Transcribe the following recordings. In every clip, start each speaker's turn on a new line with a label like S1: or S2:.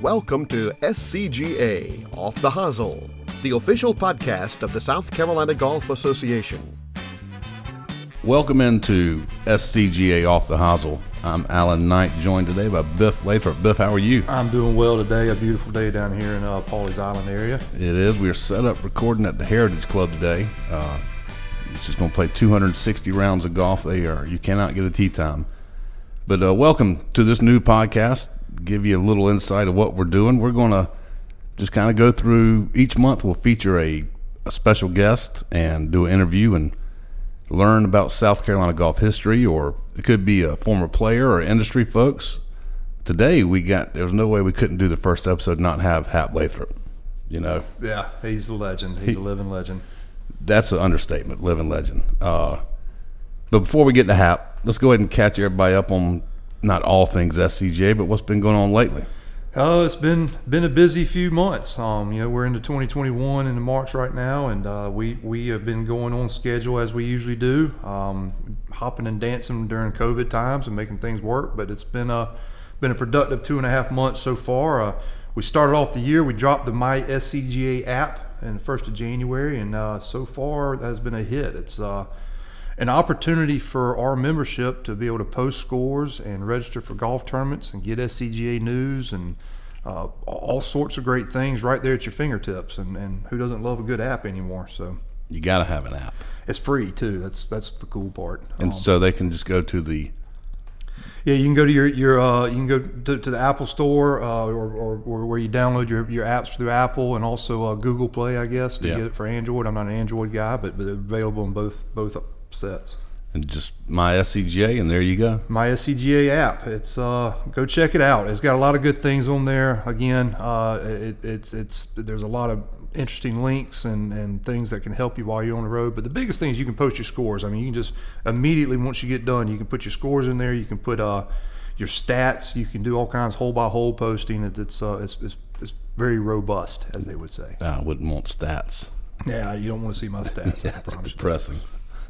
S1: Welcome to SCGA Off the Hosel, the official podcast of the South Carolina Golf Association.
S2: Welcome into SCGA Off the Hosel. I'm Alan Knight, joined today by Biff Lathrop. Biff, how are you?
S3: I'm doing well today. A beautiful day down here in uh, Pawleys Island area.
S2: It is. We are set up recording at the Heritage Club today. Uh, it's just going to play 260 rounds of golf. They are. You cannot get a tee time. But uh, welcome to this new podcast. Give you a little insight of what we're doing. We're going to just kind of go through each month. We'll feature a, a special guest and do an interview and learn about South Carolina golf history, or it could be a former player or industry folks. Today we got. There's no way we couldn't do the first episode not have Hap Lathrop. You know,
S3: Yeah, he's a legend. He's a living legend.
S2: that's an understatement, living legend. Uh, but before we get to Hap, let's go ahead and catch everybody up on not all things SCGA, but what's been going on lately.
S3: Oh, it's been been a busy few months. Um, you know, we're into 2021 into March right now, and uh, we we have been going on schedule as we usually do, um, hopping and dancing during COVID times and making things work. But it's been a been a productive two and a half months so far. Uh, we started off the year. We dropped the My SCGA app in the first of January, and uh, so far that has been a hit. It's uh, an opportunity for our membership to be able to post scores and register for golf tournaments and get SCGA news and uh, all sorts of great things right there at your fingertips. And, and who doesn't love a good app anymore? So
S2: You got to have an app,
S3: it's free too. That's that's the cool part.
S2: and
S3: Um,
S2: so they can just go to the
S3: yeah, you can go to your your uh, you can go to, to the Apple Store uh, or, or, or where you download your, your apps through Apple and also uh, Google Play, I guess, to
S2: Yeah.
S3: get it for Android. I'm not an Android guy, but, but available in both both sets.
S2: and just my SCGA, and there you go.
S3: my SCGA app. It's uh, go check it out. It's got a lot of good things on there. Again, uh, it, it's it's there's a lot of interesting links and, and things that can help you while you're on the road. But the biggest thing is you can post your scores. I mean, you can just immediately once you get done, you can put your scores in there. You can put uh, your stats. You can do all kinds of hole by hole posting. It, it's, uh, it's it's it's very robust, as they would say.
S2: I wouldn't want stats.
S3: Yeah, you don't want to see my stats. I
S2: That's
S3: promise you.
S2: depressing.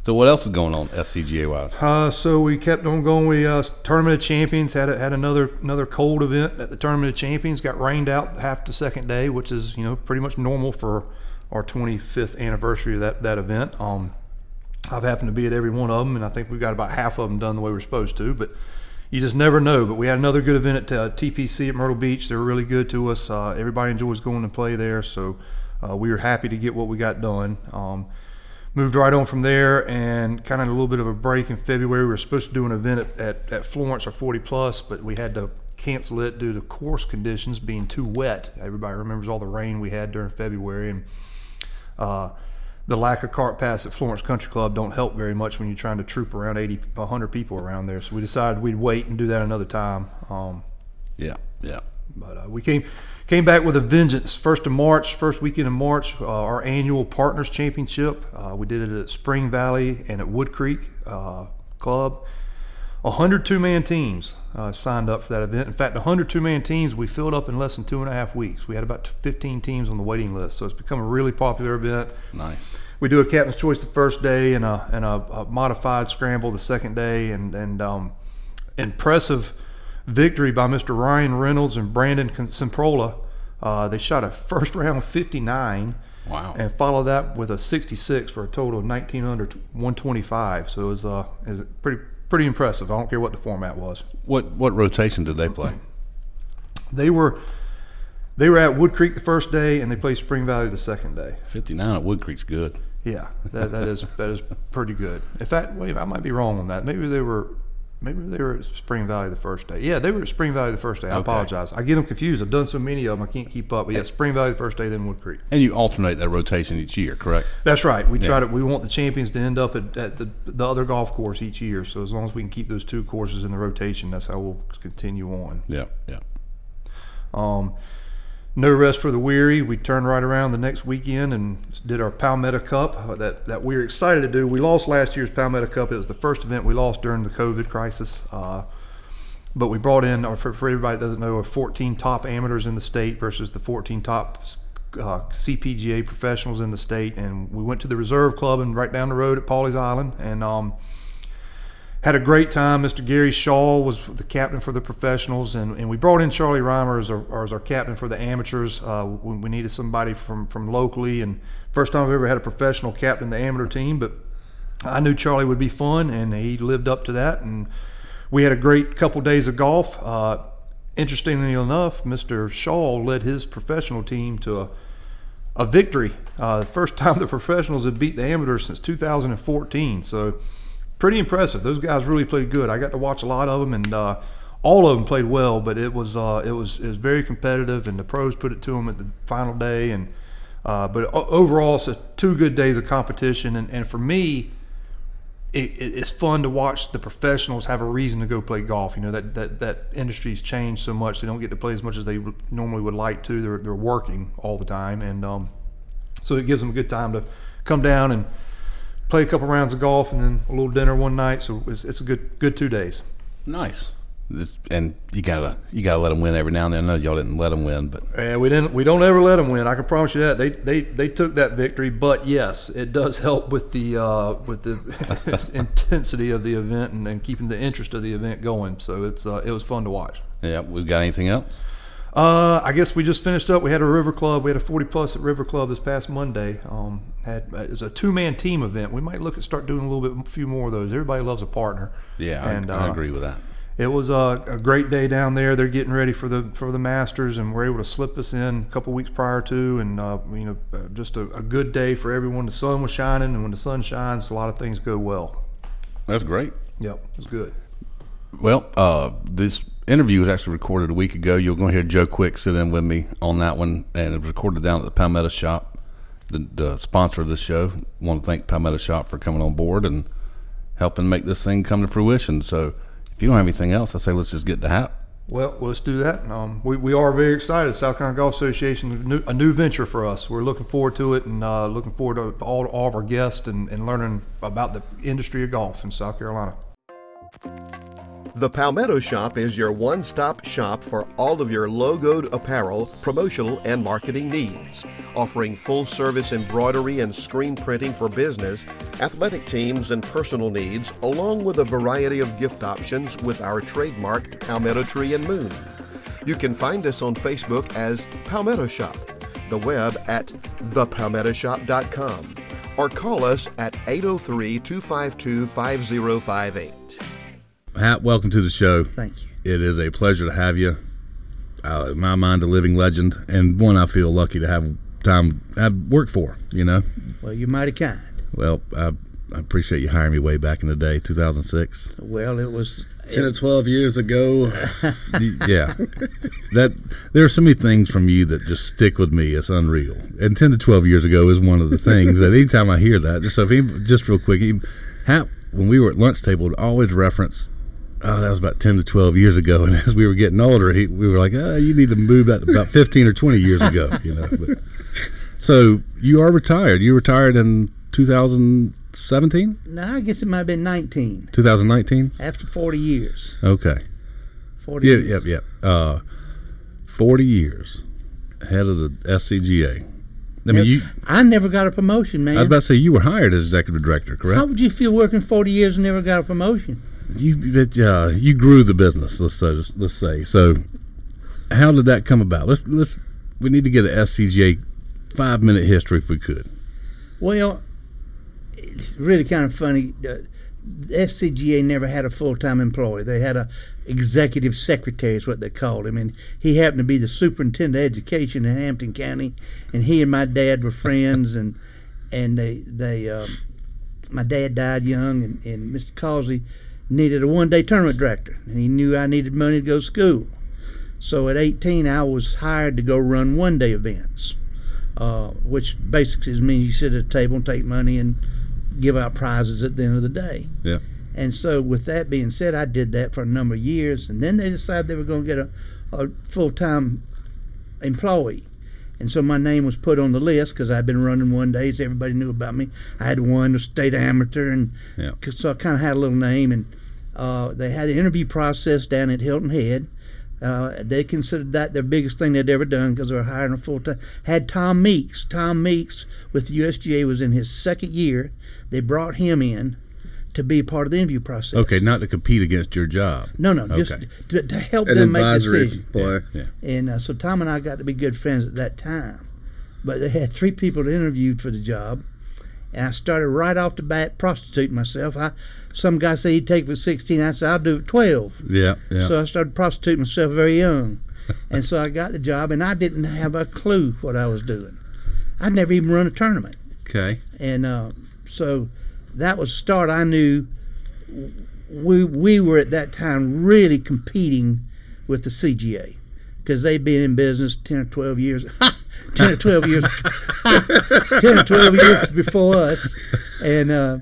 S2: So what else is going on SCGA wise?
S3: Uh, so we kept on going. We uh, tournament of champions had a, had another another cold event at the tournament of champions. Got rained out half the second day, which is you know pretty much normal for our 25th anniversary of that that event. Um, I've happened to be at every one of them, and I think we've got about half of them done the way we're supposed to. But you just never know. But we had another good event at uh, TPC at Myrtle Beach. They were really good to us. Uh, everybody enjoys going to play there, so uh, we were happy to get what we got done. Um, moved right on from there and kind of a little bit of a break in February. We were supposed to do an event at, at, at Florence or 40 plus, but we had to cancel it due to course conditions being too wet. Everybody remembers all the rain we had during February and uh, the lack of cart paths at Florence Country Club don't help very much when you're trying to troop around 80, 100 people around there. So we decided we'd wait and do that another time. Um,
S2: Yeah, yeah.
S3: but uh, we came came back with a vengeance. First of March, first weekend of March, uh, our annual Partners Championship. Uh, we did it at Spring Valley and at Wood Creek uh, Club. 102 man teams uh, signed up for that event. In fact, 102 man teams we filled up in less than two and a half weeks. We had about 15 teams on the waiting list, so it's become a really popular event.
S2: Nice.
S3: We do a captain's choice the first day and a and a, a modified scramble the second day, and and um, impressive victory by Mr. Ryan Reynolds and Brandon Semprola. Uh, they shot a first round 59
S2: Wow.
S3: and followed that with a 66 for a total of 19 under 125. So it was uh, it was pretty pretty impressive. I don't care what the format was.
S2: What what rotation did they play?
S3: They were they were at Wood Creek the first day, and they played Spring Valley the second day.
S2: 59 at Wood Creek's good.
S3: Yeah, that, that is that is pretty good. In fact, wait, I might be wrong on that. Maybe they were maybe they were at Spring Valley the first day. Yeah, they were at Spring Valley the first day. I
S2: Okay.
S3: apologize. I get them confused. I've done so many of them, I can't keep up. But yeah, Spring Valley the first day, then Wood Creek.
S2: And you alternate that rotation each year, correct?
S3: That's right. We try to. We want the champions to end up at, at the, the other golf course each year. So as long as we can keep those two courses in the rotation, that's how we'll continue on.
S2: Yeah, yeah.
S3: Um, no rest for the weary. We turned right around the next weekend and did our Palmetto Cup uh, that, that we were excited to do. We lost last year's Palmetto Cup. It was the first event we lost during the COVID crisis. Uh, but we brought in, or for, for everybody that doesn't know, our 14 top amateurs in the state versus the 14 top uh, CPGA professionals in the state. And we went to the Reserve Club and right down the road at Pawleys Island. And um, had a great time. Mr. Gary Shaw was the captain for the professionals, and, and we brought in Charlie Rymer as our, as our captain for the amateurs uh, when we needed somebody from, from locally. And first time I've ever had a professional captain the amateur team, but I knew Charlie would be fun, and he lived up to that. And we had a great couple days of golf. Uh, interestingly enough, Mr. Shaw led his professional team to a, a victory. Uh, the first time the professionals had beat the amateurs since 2014. So pretty impressive. Those guys really played good. I got to watch a lot of them, and uh, all of them played well. But it was uh, it was it was very competitive, and the pros put it to them at the final day. And uh, but overall, it's a two good days of competition, and, and for me. It, it's fun to watch the professionals have a reason to go play golf. You know that that that industry's changed so much; they don't get to play as much as they normally would like to. They're they're working all the time, and um, so it gives them a good time to come down and play a couple rounds of golf and then a little dinner one night. So it's, it's a good good two days.
S2: Nice. and you gotta you gotta let them win every now and then. I know y'all didn't let them win, but
S3: yeah, we didn't. We don't ever let them win. I can promise you that they they, they took that victory. But yes, it does help with the uh, with the intensity of the event and, and, keeping the interest of the event going. So it's uh, it was fun to watch.
S2: Yeah, we got anything else?
S3: Uh, I guess we just finished up. We had a River Club. We had a 40 plus at River Club this past Monday. Um, had it was a two man team event. We might look at start doing a little bit, a few more of those. Everybody loves a partner.
S2: Yeah, and, I, I uh, agree with that.
S3: It was a, a, great day down there. They're getting ready for the for the Masters, and we're able to slip us in a couple weeks prior to, and uh, you know, uh, just a, a good day for everyone. The sun was shining, and when the sun shines, a lot of things go well.
S2: That's great.
S3: Yep, it was good.
S2: Well, uh, this interview was actually recorded a week ago. You're going to hear Joe Quick sit in with me on that one, and it was recorded down at the Palmetto Shop, the, the sponsor of this show. I want to thank Palmetto Shop for coming on board and helping make this thing come to fruition. So, if you don't have anything else, I say let's just get to Hap.
S3: Well, let's do that. Um, we, we are very excited. South Carolina Golf Association, a new, a new venture for us. We're looking forward to it and uh, looking forward to all, all of our guests and, and learning about the industry of golf in South Carolina.
S1: The Palmetto Shop is your one stop shop for all of your logoed apparel, promotional, and marketing needs. Offering full service embroidery and screen printing for business, athletic teams, and personal needs, along with a variety of gift options with our trademarked Palmetto Tree and Moon. You can find us on Facebook as Palmetto Shop, the web at thepalmettoshop.com, or call us at 803 252 5058.
S2: Hap, welcome to the show.
S4: Thank you.
S2: It is a pleasure to have you. Uh, in my mind, a living legend, and one I feel lucky to have time I've worked for. You know.
S4: Well, you're mighty kind.
S2: Well, I, I appreciate you hiring me way back in the day, 2006.
S4: Well, it was
S5: 10 or 12 years ago.
S2: yeah. That there are so many things from you that just stick with me. It's unreal. And 10 to 12 years ago is one of the things that anytime I hear that, just so if he, just real quick, he, Hap, when we were at lunch table, would always reference oh, that was about 10 to 12 years ago. And as we were getting older, he, we were like, oh, you need to move that about 15 or 20 years ago, you know. But, so you are retired. You retired in 2017?
S4: No, I guess it might have been 19.
S2: 2019?
S4: After 40 years.
S2: Okay.
S4: 40
S2: yeah,
S4: years.
S2: Yep, yep. Uh, 40 years head of the SCGA. I mean, you.
S4: I never got a promotion, man.
S2: I was about to say you were hired as executive director, correct?
S4: How would you feel working 40 years and never got a promotion?
S2: You uh, you grew the business. Let's say, let's say. So, how did that come about? Let's let's we need to get an SCGA five minute history if we could.
S4: Well, it's really kind of funny. The SCGA never had a full time employee. They had a executive secretary, is what they called him, and he happened to be the superintendent of education in Hampton County. And he and my dad were friends, and and they they um, my dad died young, and, and Mr. Causey needed a one day tournament director, and he knew I needed money to go to school. So at 18, I was hired to go run one day events, uh, which basically means you sit at a table and take money and give out prizes at the end of the day.
S2: Yeah.
S4: And so, with that being said, I did that for a number of years, and then they decided they were going to get a, a full time employee. And so my name was put on the list because I'd been running one days. Everybody knew about me. I had won the state amateur, and yeah. so I kind of had a little name. And uh, they had an interview process down at Hilton Head. Uh, they considered that their biggest thing they'd ever done because they were hiring a full time. Had Tom Meeks. Tom Meeks with the USGA was in his second year. They brought him in to be part of the interview process.
S6: Okay, not to compete against your job.
S4: No, no, just to, to help
S5: An
S4: them make
S5: advisory
S4: decisions.
S5: play.
S6: Yeah.
S4: And uh, so Tom and I got to be good friends at that time. But they had three people that interviewed for the job, and I started right off the bat prostituting myself. I some guy said he'd take it for sixteen. I said I'll do it twelve.
S6: Yeah, yeah.
S4: So I started prostituting myself very young, and so I got the job, and I didn't have a clue what I was doing. I'd never even run a tournament,
S6: okay.
S4: and uh, so that was the start. I knew we we were at that time really competing with the CGA because they'd been in business ten or twelve years, ten or twelve years, ten or twelve years before us, and uh,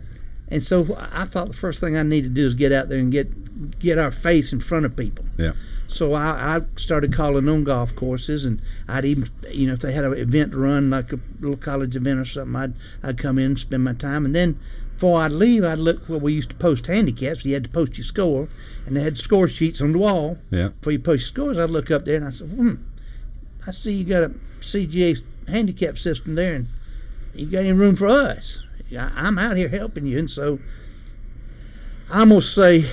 S4: and so I thought the first thing I needed to do is get out there and get get our face in front of people.
S6: Yeah.
S4: So I, I started calling on golf courses, and I'd even, you know, if they had an event to run, like a little college event or something, I'd I'd come in and spend my time, and then before I'd leave, I'd look where we used to post handicaps. You had to post your score, and they had score sheets on the wall.
S6: Yeah.
S4: Before you post your scores, I'd look up there and I said, "Hmm, I see you got a CGA handicap system there, and you got any room for us? I- I'm out here helping you." And so I'm gonna say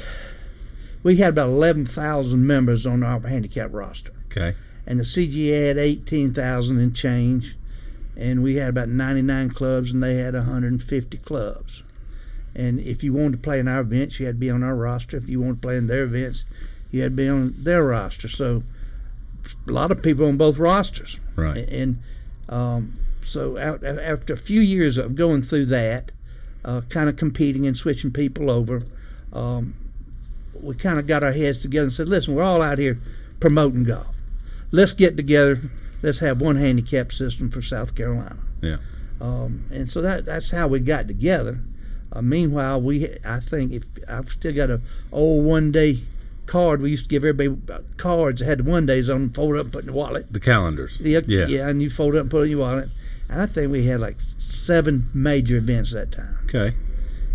S4: we had about 11,000 members on our handicap roster,
S6: Okay.
S4: and the CGA had 18,000 and change, and we had about 99 clubs, and they had 150 clubs. And if you wanted to play in our events, you had to be on our roster. If you wanted to play in their events, you had to be on their roster. So a lot of people on both rosters.
S6: Right.
S4: And um, so out, after a few years of going through that, uh, kind of competing and switching people over, um, we kind of got our heads together and said, listen, we're all out here promoting golf. Let's get together. Let's have one handicap system for South Carolina.
S6: Yeah.
S4: Um, and so that that's how we got together. Uh, meanwhile, we I think if I've still got a old one day card. We used to give everybody uh, cards that had the one days on them, fold up, and put in the wallet.
S6: The calendars.
S4: Yeah,
S6: Yeah.
S4: yeah, and you fold up and put in your wallet. And I think we had like seven major events that time.
S6: Okay.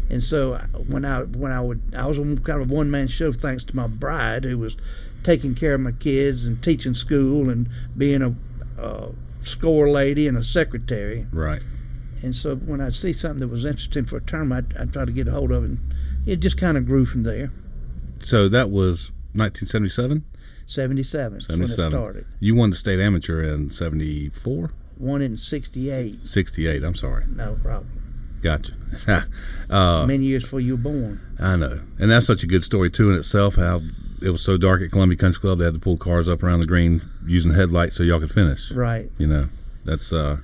S4: And so when I when I would I was on kind of a one man show thanks to my bride who was taking care of my kids and teaching school and being a, a score lady and a secretary.
S6: Right.
S4: And so when I'd see something that was interesting for a term, I'd, I'd try to get a hold of it. And it just kind of grew from there.
S6: So that was 1977.
S4: 77 is when it
S6: 77.
S4: started.
S6: You won the state amateur in 74,
S4: One in 68,
S6: 68. I'm sorry.
S4: no problem.
S6: Gotcha. uh,
S4: Many years before you were born.
S6: I know, and that's such a good story too in itself. How it was so dark at Columbia Country Club, they had to pull cars up around the green using headlights so y'all could finish.
S4: Right.
S6: You know, that's uh,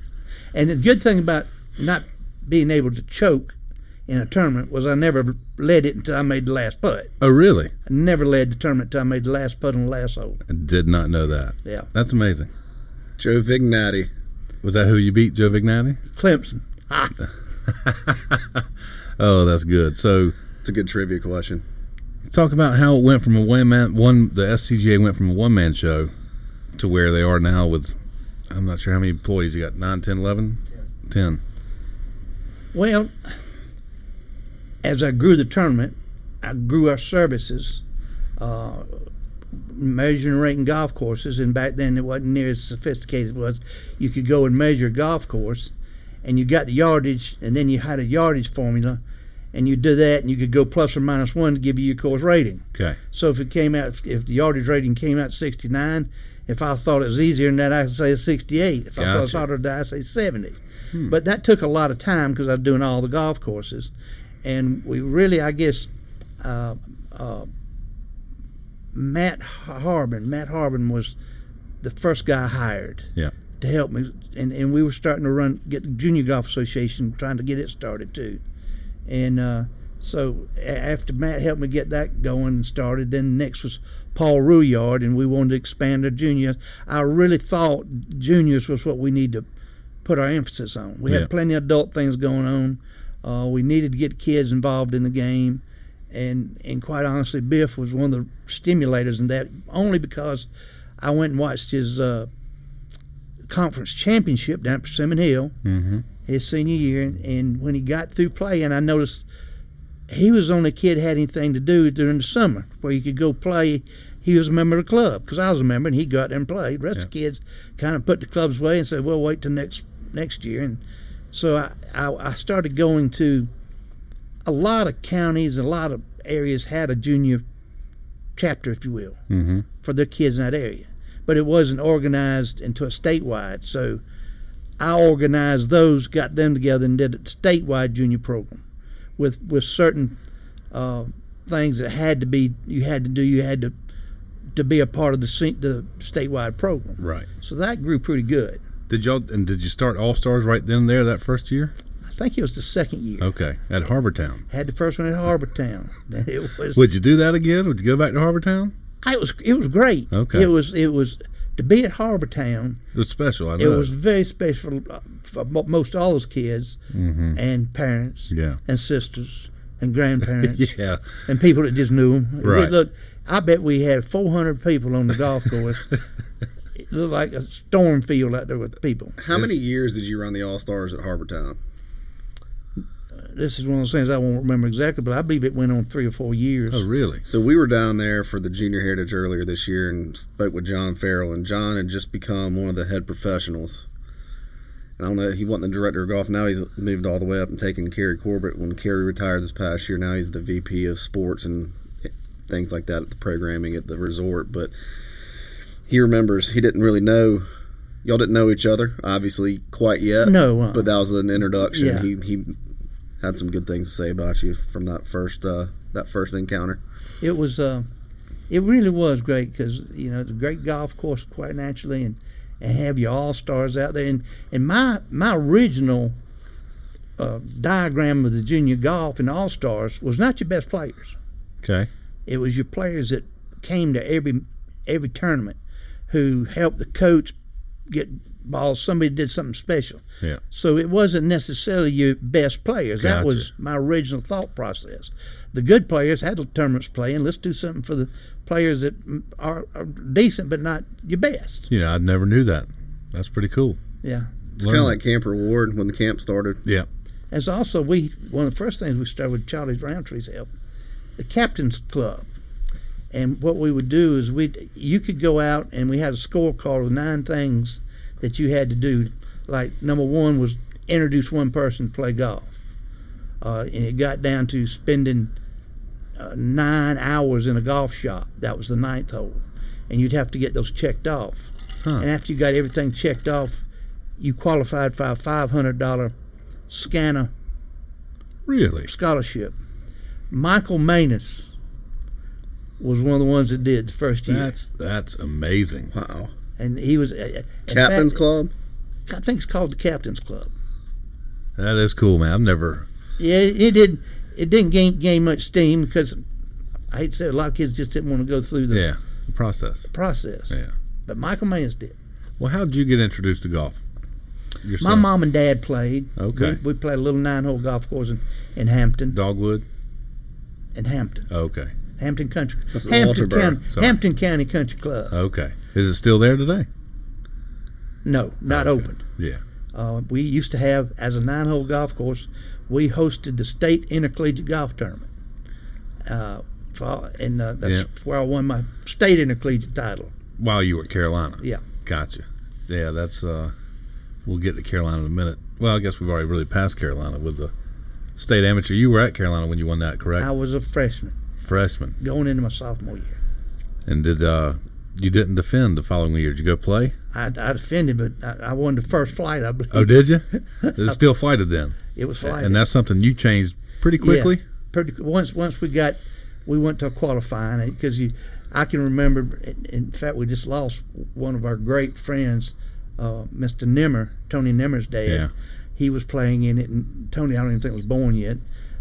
S4: And the good thing about not being able to choke in a tournament was I never led it until I made the last putt.
S6: oh really?
S4: I never led the tournament until I made the last putt on the last hole.
S6: I did not know that.
S4: Yeah.
S6: That's amazing.
S5: Joe Vignati.
S6: Was that who you beat, Joe Vignati?
S4: Clemson. Ah,
S6: Oh, that's good. So
S5: It's a good trivia question.
S6: talk about how it went from a one man one the SCGA went from a one man show to where they are now with I'm not sure how many employees you got 9 10 11 10
S4: well, as I grew the tournament, I grew our services, uh, measuring and rating golf courses. And back then, it wasn't near as sophisticated as it was. You could go and measure a golf course, and you got the yardage, and then you had a yardage formula, and you do that, and you could go plus or minus one to give you your course rating.
S6: okay
S4: So if it came out, if the yardage rating came out 69, if I thought it was easier than that, I'd say 68. If I thought it was harder than that, I say 70. But that took a lot of time because I was doing all the golf courses, and we really, I guess, uh, uh, Matt Harbin. Matt Harbin was the first guy I hired
S6: yeah
S4: to help me, and, and we were starting to run get the Junior Golf Association, trying to get it started too, and uh, so after Matt helped me get that going and started, then next was Paul Rouillard, and we wanted to expand our juniors. I really thought juniors was what we need to put our emphasis on. We
S6: Yeah.
S4: had plenty of adult things going on. Uh, we needed to get kids involved in the game, and and quite honestly, Biff was one of the stimulators in that. Only because I went and watched his uh, conference championship down at Persimmon Hill
S6: mm-hmm.
S4: his senior year, and, and when he got through playing, I noticed he was the only kid had anything to do during the summer where he could go play. He was a member of the club because I was a member, and he got there and played. The rest of the kids kind of put the clubs away and said, "Well, wait till next next year." And so I I, I started going to a lot of counties, a lot of areas had a junior chapter, if you will,
S2: Mm-hmm.
S4: for their kids in that area. But it wasn't organized into a statewide. So I organized those, got them together, and did a statewide junior program with with certain uh, things that had to be you had to do. You had to to be a part of the the statewide program.
S2: Right.
S4: So that grew pretty good.
S2: Did y'all and did you start All Stars right then and there that first year?
S4: I think it was the second year.
S2: Okay, at Harbortown.
S4: Had the first one at Harbortown. It was
S2: Would you do that again? Would you go back to Harbortown?
S4: it was it was great.
S2: Okay.
S4: It was it was to be at Harbortown.
S2: It was special. I
S4: It was very special for, for most all those kids and parents
S2: Mm-hmm. Yeah.
S4: and sisters and grandparents
S2: yeah.
S4: and people that just knew them.
S2: Right.
S4: Look, I bet we had 400 people on the golf course. it looked like a storm field out there with people.
S5: How many years did you run the All Stars at Harbor Town?
S4: This is one of those things I won't remember exactly, but I believe it went on three or four years.
S2: Oh, really?
S5: So we were down there for the Junior Heritage earlier this year and spoke with John Farrell, and John had just become one of the head professionals. And I don't know, he wasn't the director of golf. Now he's moved all the way up and taken Cary Corbitt. When Cary retired this past year, now he's the VP of sports and things like that at the programming at the resort. But he remembers he didn't really know. Y'all didn't know each other, obviously, quite yet.
S4: No, uh-uh.
S5: but that was an introduction.
S4: Yeah.
S5: He he had some good things to say about you from that first uh, that first encounter.
S4: it was uh, it really was great because you know it's a great golf course quite naturally and and have your all stars out there and and my my original uh, diagram of the junior golf and all stars was not your best players
S2: Okay.
S4: it was your players that came to every every tournament who helped the coach get balls somebody did something special
S2: Yeah.
S4: so it wasn't necessarily your best players. That was my original thought process. The good players had tournaments playing. let's do something for the players that are, are decent but not your best.
S2: You know, I never knew that. That's pretty cool.
S4: Yeah.
S5: It's kind of like Camp Reward when the camp started.
S2: Yeah.
S4: As also we one of the first things we started with Charlie's Roundtree's help, the captain's club. And what we would do is we you could go out and we had a scorecard with nine things that you had to do. Like number one was introduce one person to play golf, uh, and it got down to spending uh, nine hours in a golf shop. That was the ninth hole, and you'd have to get those checked off. And after you got everything checked off, you qualified for a five hundred dollar scanner
S2: Really?
S4: scholarship. Michael Manus was one of the ones that did the first year,
S2: That's that's amazing.
S5: Wow.
S4: and he was uh,
S5: Captain's
S4: fact,
S5: Club?
S4: I think it's called the Captain's Club.
S2: That is cool, man. I've never.
S4: Yeah, it did. It didn't gain gain much steam because I hate to say it, a lot of kids just didn't want to go through the
S2: Yeah. The process.
S4: process.
S2: Yeah.
S4: But Michael Manus did.
S2: Well, how did you get introduced to golf?
S4: My mom and dad played.
S2: Okay.
S4: We, we played a little nine hole golf course in, in Hampton.
S2: Dogwood.
S4: In Hampton.
S2: Okay.
S4: Hampton Country.
S5: That's
S4: Hampton County.
S2: Sorry.
S4: Hampton County Country Club.
S2: Okay. Is it still there today?
S4: No, not
S2: Okay.
S4: open.
S2: Yeah.
S4: Uh, we used to have, as a nine hole golf course, we hosted the state intercollegiate golf tournament. Uh, for, and uh, that's
S2: Yeah.
S4: where I won my state intercollegiate title.
S2: While you were at Carolina.
S4: Yeah.
S2: Gotcha. Yeah, that's. uh We'll get to Carolina in a minute. Well, I guess we've already really passed Carolina with the state amateur. You were at Carolina when you won that, correct?
S4: I was a freshman
S2: Freshman.
S4: going into my sophomore year.
S2: And did uh you didn't defend the following year? Did you go play?
S4: I, I defended, but I, I won the first flight, I believe.
S2: Oh, did you? It's still flighted then.
S4: It was flighted.
S2: And that's something you changed pretty quickly.
S4: Yeah, pretty, once once we got, we went to qualifying because you, I can remember. In, in fact, we just lost one of our great friends, uh, Mr. Nimmer, Tony Nimmer's dad.
S2: Yeah.
S4: He was playing in it, and Tony, I don't even think was born yet,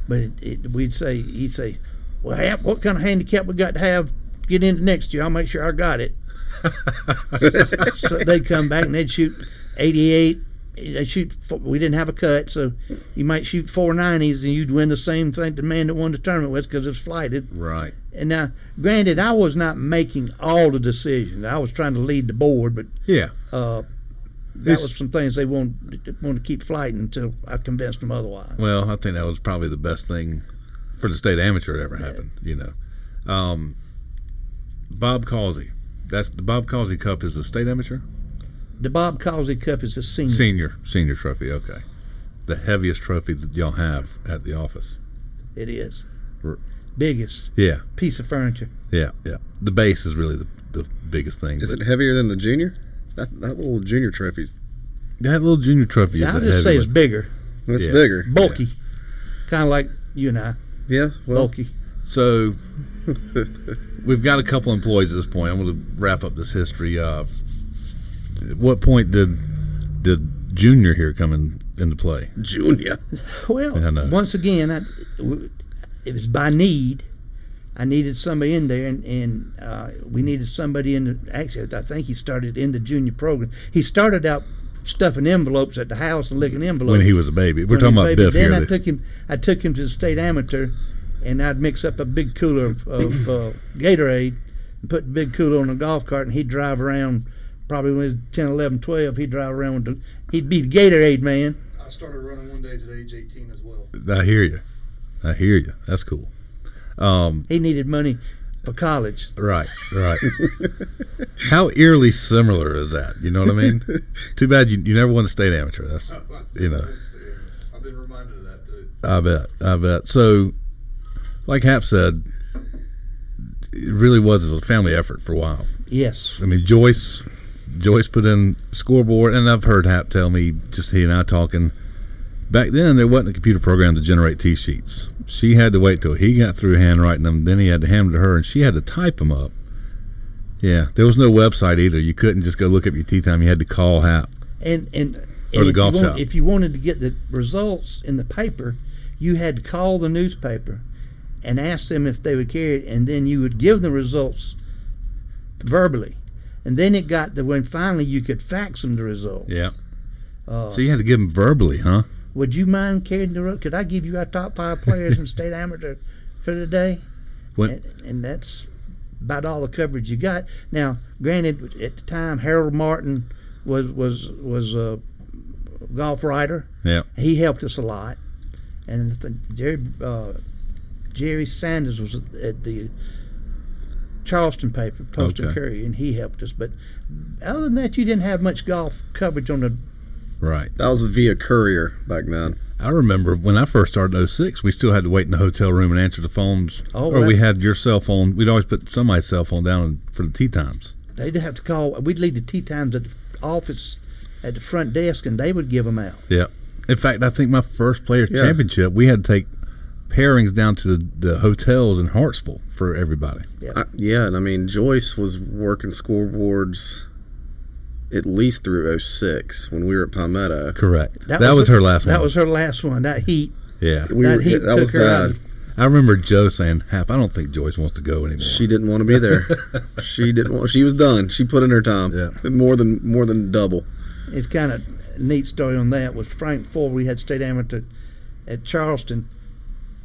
S4: but it, it, we'd say he'd say, "Well, what kind of handicap we got to have to get into next year? I'll make sure I got it." so they'd come back and they'd shoot 88. They shoot. We didn't have a cut, so you might shoot 490s and you'd win the same thing the man that won the tournament was because it's flighted.
S2: Right.
S4: And now, granted, I was not making all the decisions. I was trying to lead the board, but
S2: Yeah.
S4: uh, that
S2: This-
S4: was some things they wanted wanted to keep flighting until I convinced them otherwise.
S2: Well, I think that was probably the best thing for the state amateur that ever happened. You know, um, Bob Causey. That's the Bob Causey Cup is the state amateur
S4: the Bob Causey Cup is a senior.
S2: senior senior trophy. Okay, the heaviest trophy that y'all have at the office.
S4: It is
S2: R-
S4: biggest
S2: Yeah,
S4: piece of furniture.
S2: yeah, yeah. The base is really the, the biggest thing.
S5: Is it heavier than the junior? That that little junior trophy,
S2: that little junior trophy is
S4: I'll just
S2: heavy
S4: say it's
S2: one.
S4: bigger,
S5: it's
S2: Yeah.
S5: bigger.
S4: bulky, kind of like you and I,
S5: Yeah, well,
S4: bulky.
S2: So we've got a couple employees at this point. I'm going to wrap up this history. Uh, at what point did did Junior here come in, into play?
S5: junior.
S4: Well,
S2: Yeah, I know.
S4: once again, I, it was by need. I needed somebody in there, and, and uh, we needed somebody in the. Actually, I think he started in the junior program. He started out stuffing envelopes at the house and licking envelopes
S2: When he was a baby. We're talking about
S4: baby.
S2: Biff
S4: Then
S2: here.
S4: I took him. I took him to the state amateur, and I'd mix up a big cooler of, of uh, Gatorade, and put the big cooler on a golf cart, and he'd drive around. Probably when he was 10, 11, 12, he'd drive around with the. He'd be the Gatorade man.
S3: I started running one days at age 18 as well.
S2: I hear you. I hear you. That's cool. Um,
S4: He needed money for college.
S2: right, right. How eerily similar is that? You know what I mean? Too bad you, you never won a state amateur. That's you know.
S3: I've been reminded of that too.
S2: I bet. I bet. So, like Hap said, it really was a family effort for a while.
S4: Yes.
S2: I mean, Joyce, Joyce put in scoreboard, and I've heard Hap tell me just he and I talking. Back then, there wasn't a computer program to generate T sheets. She had to wait till he got through handwriting them. Then he had to hand them to her, and she had to type them up. Yeah, there was no website either. You couldn't just go look up your tee time. You had to call Hap.
S4: And and, and
S2: Or the
S4: if,
S2: golf
S4: you want,
S2: shop.
S4: if you wanted to get the results in the paper, you had to call the newspaper and ask them if they would carry it, and then you would give the results verbally. And then it got to when finally you could fax them the results.
S2: Yeah.
S4: Uh,
S2: So you had to give them verbally, huh?
S4: Would you mind carrying the result? Could I give you our top five players in state amateur for the day?
S2: When,
S4: and, and that's about all the coverage you got. Now, granted, at the time, Harold Martin was was was a golf writer.
S2: yeah.
S4: He helped us a lot, and the, Jerry uh, Jerry Sanders was at the Charleston paper, Post and
S2: Okay.
S4: Courier, and he helped us. But other than that, you didn't have much golf coverage on the.
S2: Right.
S5: That was via courier back then.
S2: I remember when I first started in 06, we still had to wait in the hotel room and answer the phones.
S4: Oh,
S2: or we had your cell phone. We'd always put somebody's cell phone down for the tee times.
S4: They'd have to call. We'd leave the tee times at the office at the front desk, and they would give them out.
S2: Yeah. In fact, I think my first Players
S5: Yeah.
S2: Championship, we had to take pairings down to the, the hotels in Hartsville for everybody.
S5: I, yeah, and I mean Joyce was working scoreboards at least through 06 when we were at Palmetto.
S2: Correct. That, was, her last one.
S4: That was her last one. That heat.
S2: yeah.
S5: We
S4: That
S5: were,
S4: heat
S5: that was
S4: took her out.
S5: bad.
S2: I remember Joe saying, Hap, I don't think Joyce wants to go anymore.
S5: She didn't want to be there. she didn't want. She was done. She put in her time.
S2: Yeah.
S5: more than more than double.
S4: It's kind of neat story on that. Was Frank Ford? We had state amateur at Charleston,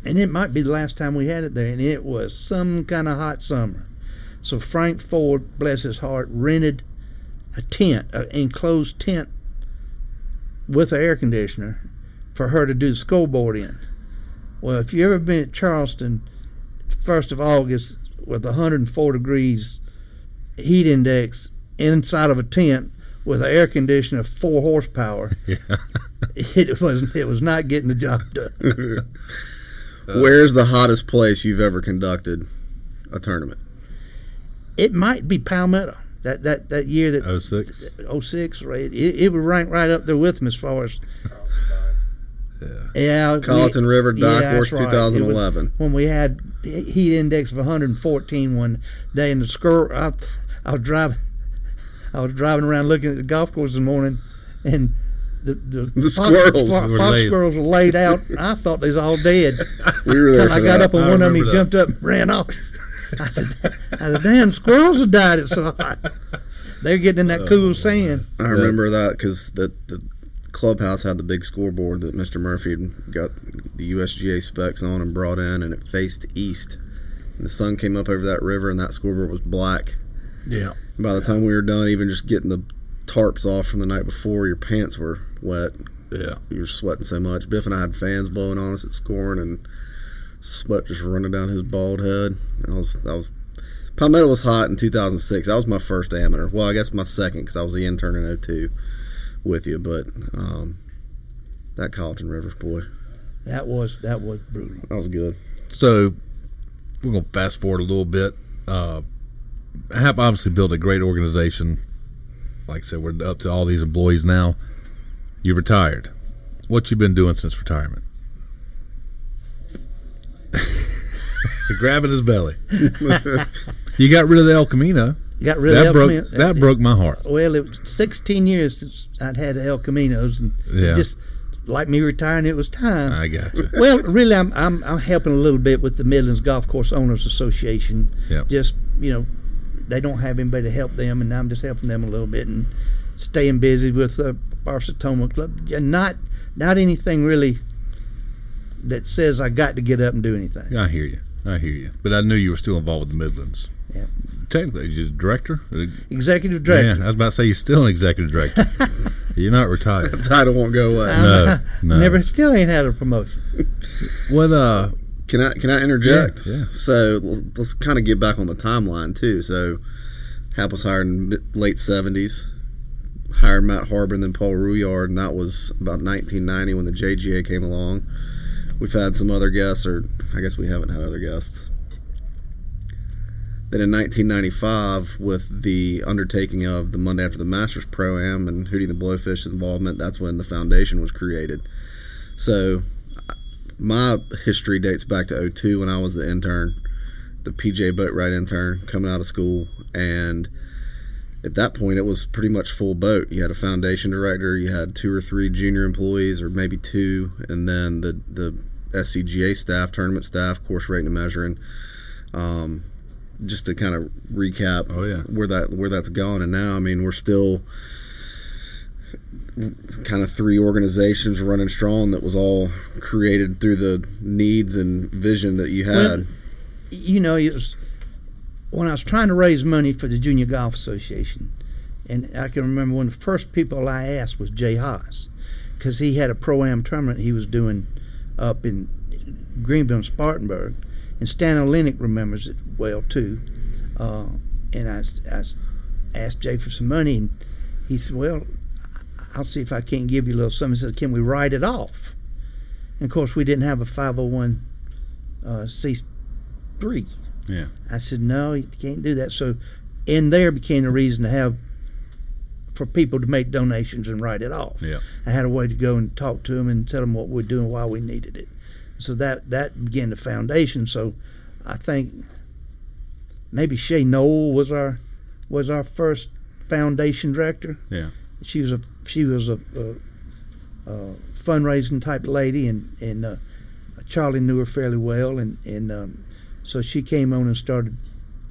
S4: and it might be the last time we had it there. And it was some kind of hot summer. So Frank Ford, bless his heart, rented a tent, an enclosed tent with an air conditioner for her to do the scoreboard in. Well, if you ever been at Charleston, first of August with 104 degrees heat index inside of a tent with an air conditioner of four horsepower,
S2: Yeah.
S4: it was it was not getting the job done.
S5: Where's the hottest place you've ever conducted a tournament?
S4: It might be Palmetto that that, that year that
S2: 06?
S4: 06, right? It, it would rank right up there with them as far as
S2: Yeah.
S4: yeah. we-
S5: Colleton River,
S4: yeah,
S5: Dock
S4: that's right. It was
S5: 2011.
S4: when we had heat index of 114 one day, and the squirrel. I, I was driving, I was driving around looking at the golf course this morning, and the the,
S5: The
S4: fox,
S5: squirrels
S4: fox,
S2: were
S4: fox
S2: laid.
S4: squirrels were laid out. I thought they was all dead.
S5: We were there.
S4: I got
S5: that.
S4: up on
S2: I
S4: one of them, he jumped up and ran off. I said, I said, damn, squirrels have died. It's so. They're getting in that oh, cool sand.
S5: I remember that because the the clubhouse had the big scoreboard that Mr. Murphy had got the USGA specs on and brought in, and it faced east. And the sun came up over that river, and that scoreboard was black.
S2: Yeah.
S5: And by the time we were done, even just getting the tarps off from the night before, your pants were wet.
S2: Yeah.
S5: You were sweating so much. Biff and I had fans blowing on us at scoring, and sweat just running down his bald head. I was, that was Palmetto was hot in 2006. That was my first amateur. Well, I guess my second because I was the intern in 02 with you. But um, that Colleton River, boy,
S4: That was that was brutal.
S5: That was good.
S2: So we're going to fast forward a little bit. Uh, have obviously built a great organization. Like I said, we're up to all these employees now. You retired. What you been doing since retirement? Grabbing his belly. you got rid of the El Camino.
S4: Got rid of
S2: That
S4: El
S2: broke
S4: Camino.
S2: that broke my heart.
S4: Well, it was 16 years since I'd had El Caminos, and
S2: Yeah.
S4: just like me retiring, it was time.
S2: I got you.
S4: well, really, I'm, I'm I'm helping a little bit with the Midlands Golf Course Owners Association.
S2: Yep.
S4: Just you know, they don't have anybody to help them, and I'm just helping them a little bit and staying busy with the Barsatoma Club. And not not anything really that says I got to get up and do anything.
S2: I hear you. I hear you. But I knew you were still involved with the Midlands.
S4: Yeah.
S2: Technically, you're the director.
S4: Executive director.
S2: Yeah, I was about to say you're still an executive director. you're not retired.
S5: the Title won't go away.
S2: No, no.
S4: Never, still ain't had a promotion.
S2: What? Uh,
S5: Can I can I interject?
S2: Yeah, yeah.
S5: So let's kind of get back on the timeline too. So Hap was hired in late seventies. Hired Matt Harbour and then Paul Rouillard, and that was about 1990 when the JGA came along. We've had some other guests, or I guess we haven't had other guests. Then in 1995, with the undertaking of the Monday after the Masters Pro Am and Hootie the Blowfish's involvement, that's when the foundation was created. So my history dates back to 02 when I was the intern, the PJ Boatwright intern coming out of school. And at that point, it was pretty much full boat. You had a foundation director, you had two or three junior employees, or maybe two, and then the, the SCGA staff, tournament staff, course rating and measuring. Um, just to kind of recap
S2: Oh, yeah.
S5: where that where that's gone and now I mean we're still kind of three organizations running strong that was all created through the needs and vision that you had.
S4: Well, you know, it was when I was trying to raise money for the Junior Golf Association, and I can remember one of the first people I asked was Jay Haas, because he had a pro am tournament he was doing up in Greenville and Spartanburg, and Stan Olenek remembers it well too. Uh, and I, I asked Jay for some money, and he said, "Well, I'll see if I can't give you a little something." He said, "Can we write it off?" And of course, we didn't have a 501 uh, C three.
S2: yeah.
S4: I said, no, you can't do that. So, in there became the reason to have for people to make donations and write it off.
S2: Yeah.
S4: I had a way to go and talk to them and tell them what we're doing, why we needed it. So that that began the foundation. So, I think maybe Shay Noel was our was our first foundation director.
S2: Yeah.
S4: She was a she was a, a, a fundraising type lady, and and uh, Charlie knew her fairly well, and and um, so she came on and started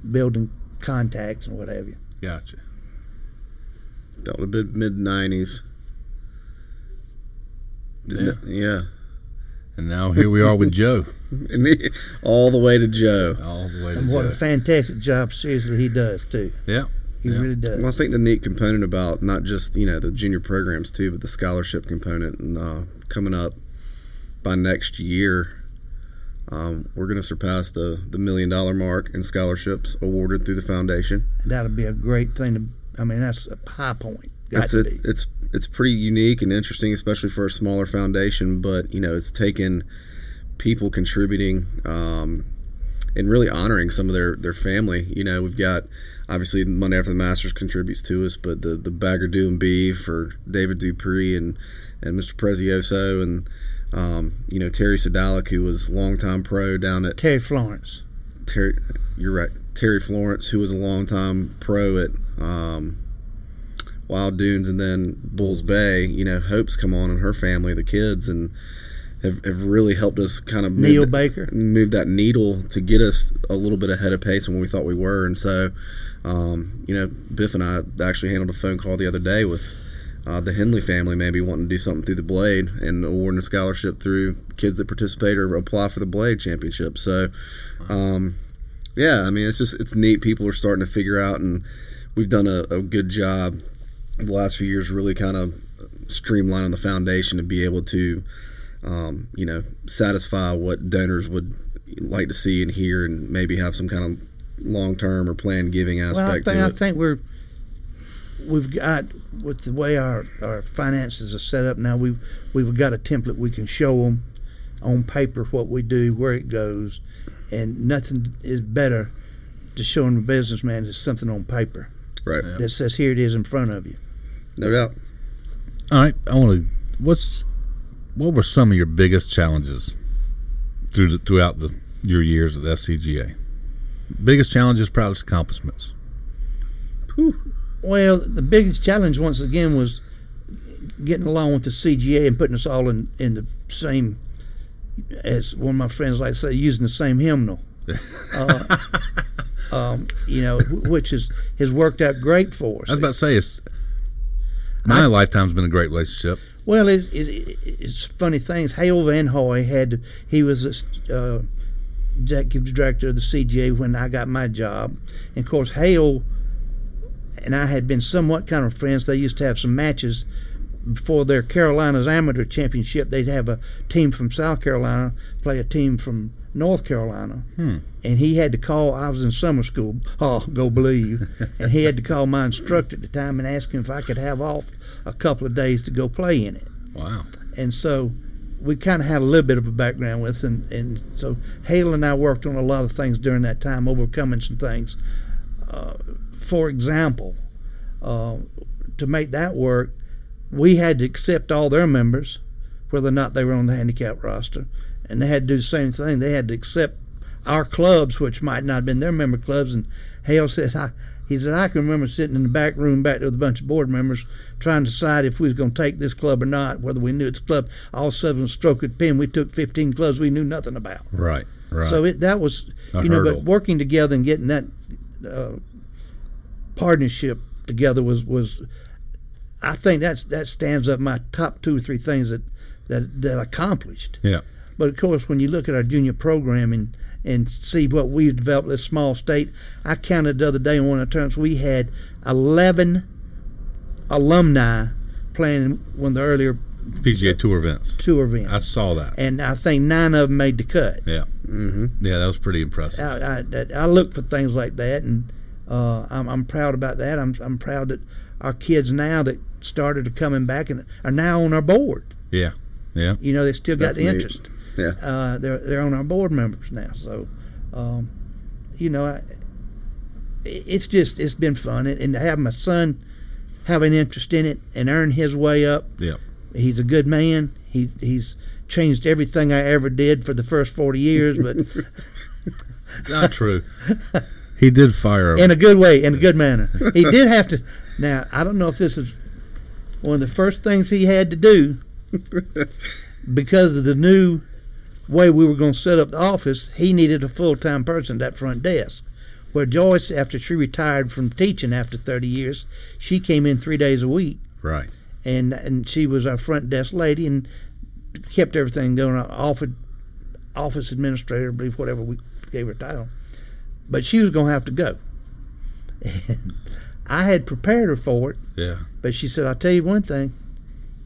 S4: building contacts and what have you.
S2: Gotcha.
S5: That would have been mid nineties.
S2: Yeah.
S5: yeah.
S2: And now here we are with Joe.
S5: And he- all the way to Joe.
S2: All the way to
S4: And what
S2: Joe.
S4: a fantastic job, seriously, he does too.
S2: yeah.
S4: He
S2: Yeah.
S4: really does.
S5: Well, I think the neat component about not just you know the junior programs too, but the scholarship component, and uh, coming up by next year, um, we're going to surpass the the million dollar mark in scholarships awarded through the foundation.
S4: That'll be a great thing to. I mean, that's a high point. Got
S5: It's a, it's it's pretty unique and interesting, especially for a smaller foundation. But you know, it's taken people contributing um, and really honoring some of their their family. You know, we've got obviously Monday After the Masters contributes to us, but the the Bagger Do and Beef for David Dupree and and Mr. Prezioso and um, you know Terry Sedalic, who was longtime pro down at
S4: Terry Florence.
S5: Terry, you're right. Terry Florence, who was a longtime pro at um, Wild Dunes and then Bulls Bay. You know, Hope's come on and her family, the kids, and have, have really helped us kind of
S4: Neil
S5: move,
S4: Baker.
S5: move that needle to get us a little bit ahead of pace when we thought we were. And so, um, you know, Biff and I actually handled a phone call the other day with. Uh, the Henley family maybe wanting to do something through the Blade and awarding a scholarship through kids that participate or apply for the Blade Championship. So, um, yeah, I mean, it's just it's neat. People are starting to figure out, and we've done a, a good job the last few years, really kind of streamlining the foundation to be able to, um, you know, satisfy what donors would like to see and hear, and maybe have some kind of long term or planned giving
S4: Well, I
S5: aspect
S4: think
S5: to
S4: I think we're we've got with the way our, our finances are set up now. We've we've got a template we can show them on paper what we do, where it goes, and nothing is better to showing a businessman is something on paper
S5: Right.
S4: that says here it is in front of you.
S5: No doubt.
S2: All right, I want to. What's what were some of your biggest challenges through the, throughout the your years at SCGA? Biggest challenges, proudest accomplishments. Whew.
S4: Well, the biggest challenge once again was getting along with the CGA and putting us all in, in the same, as one of my friends like to say, using the same hymnal. uh, um, you know, which is has worked out great for us.
S2: I was about to say it's my lifetime's been a great relationship.
S4: Well, it's, it's, it's funny things. Hale Van Hoy had he was a uh, executive director of the CGA when I got my job, and of course Hale and I had been somewhat kind of friends. They used to have some matches before their Carolinas Amateur Championship. They'd have a team from South Carolina play a team from North Carolina, and he had to call. I was in summer school. Oh, go believe! and he had to call my instructor at the time and ask him if I could have off a couple of days to go play in it
S2: Wow.
S4: and so we kind of had a little bit of a background with, and, and so Hale and I worked on a lot of things during that time, overcoming some things. Uh, for example, uh, to make that work, we had to accept all their members, whether or not they were on the handicap roster, and they had to do the same thing. They had to accept our clubs, which might not have been their member clubs. And Hale said, I, he said, I can remember sitting in the back room back there with a bunch of board members trying to decide if we was going to take this club or not, whether we knew it's club. All of a sudden, stroke of pen, we took 15 clubs we knew nothing about.
S2: Right. Right.
S4: So it that was
S2: A
S4: you know,
S2: hurdle.
S4: but working together and getting that uh, partnership together was was I think that's that stands up my top two or three things that that that accomplished.
S2: yeah.
S4: But of course, when you look at our junior program and and see what we've developed this small state, I counted the other day on one of the tournaments we had eleven alumni playing one of the earlier
S2: PGA Tour events.
S4: tour events,
S2: I saw that.
S4: and I think nine of them made the cut.
S2: Yeah. Mm-hmm. Yeah, that was pretty impressive.
S4: I, I, I look for things like that, and uh, I'm, I'm proud about that. I'm, I'm proud that our kids now that started are coming back and are now on our board.
S2: Yeah. Yeah.
S4: You know, they still got
S5: That's
S4: the
S5: neat.
S4: interest.
S5: Yeah.
S4: Uh, they're they're on our board members now. So, um, you know, I, it's just it's been fun, and, and to have my son have an interest in it and earn his way up.
S2: Yeah.
S4: He's a good man. He he's changed everything I ever did for the first forty years, but
S2: Not true. he did fire.
S4: in a good way, in a good manner. He did have to. Now I don't know if this is one of the first things he had to do because of the new way we were going to set up the office. He needed a full time person at that front desk. Where Joyce, after she retired from teaching after thirty years, she came in three days a week,
S2: right.
S4: and and she was our front desk lady and kept everything going. Uh, Offered office administrator, I believe, whatever we gave her title. But she was going to have to go. And I had prepared her for it,
S2: Yeah.
S4: but she said, "I'll tell you one thing."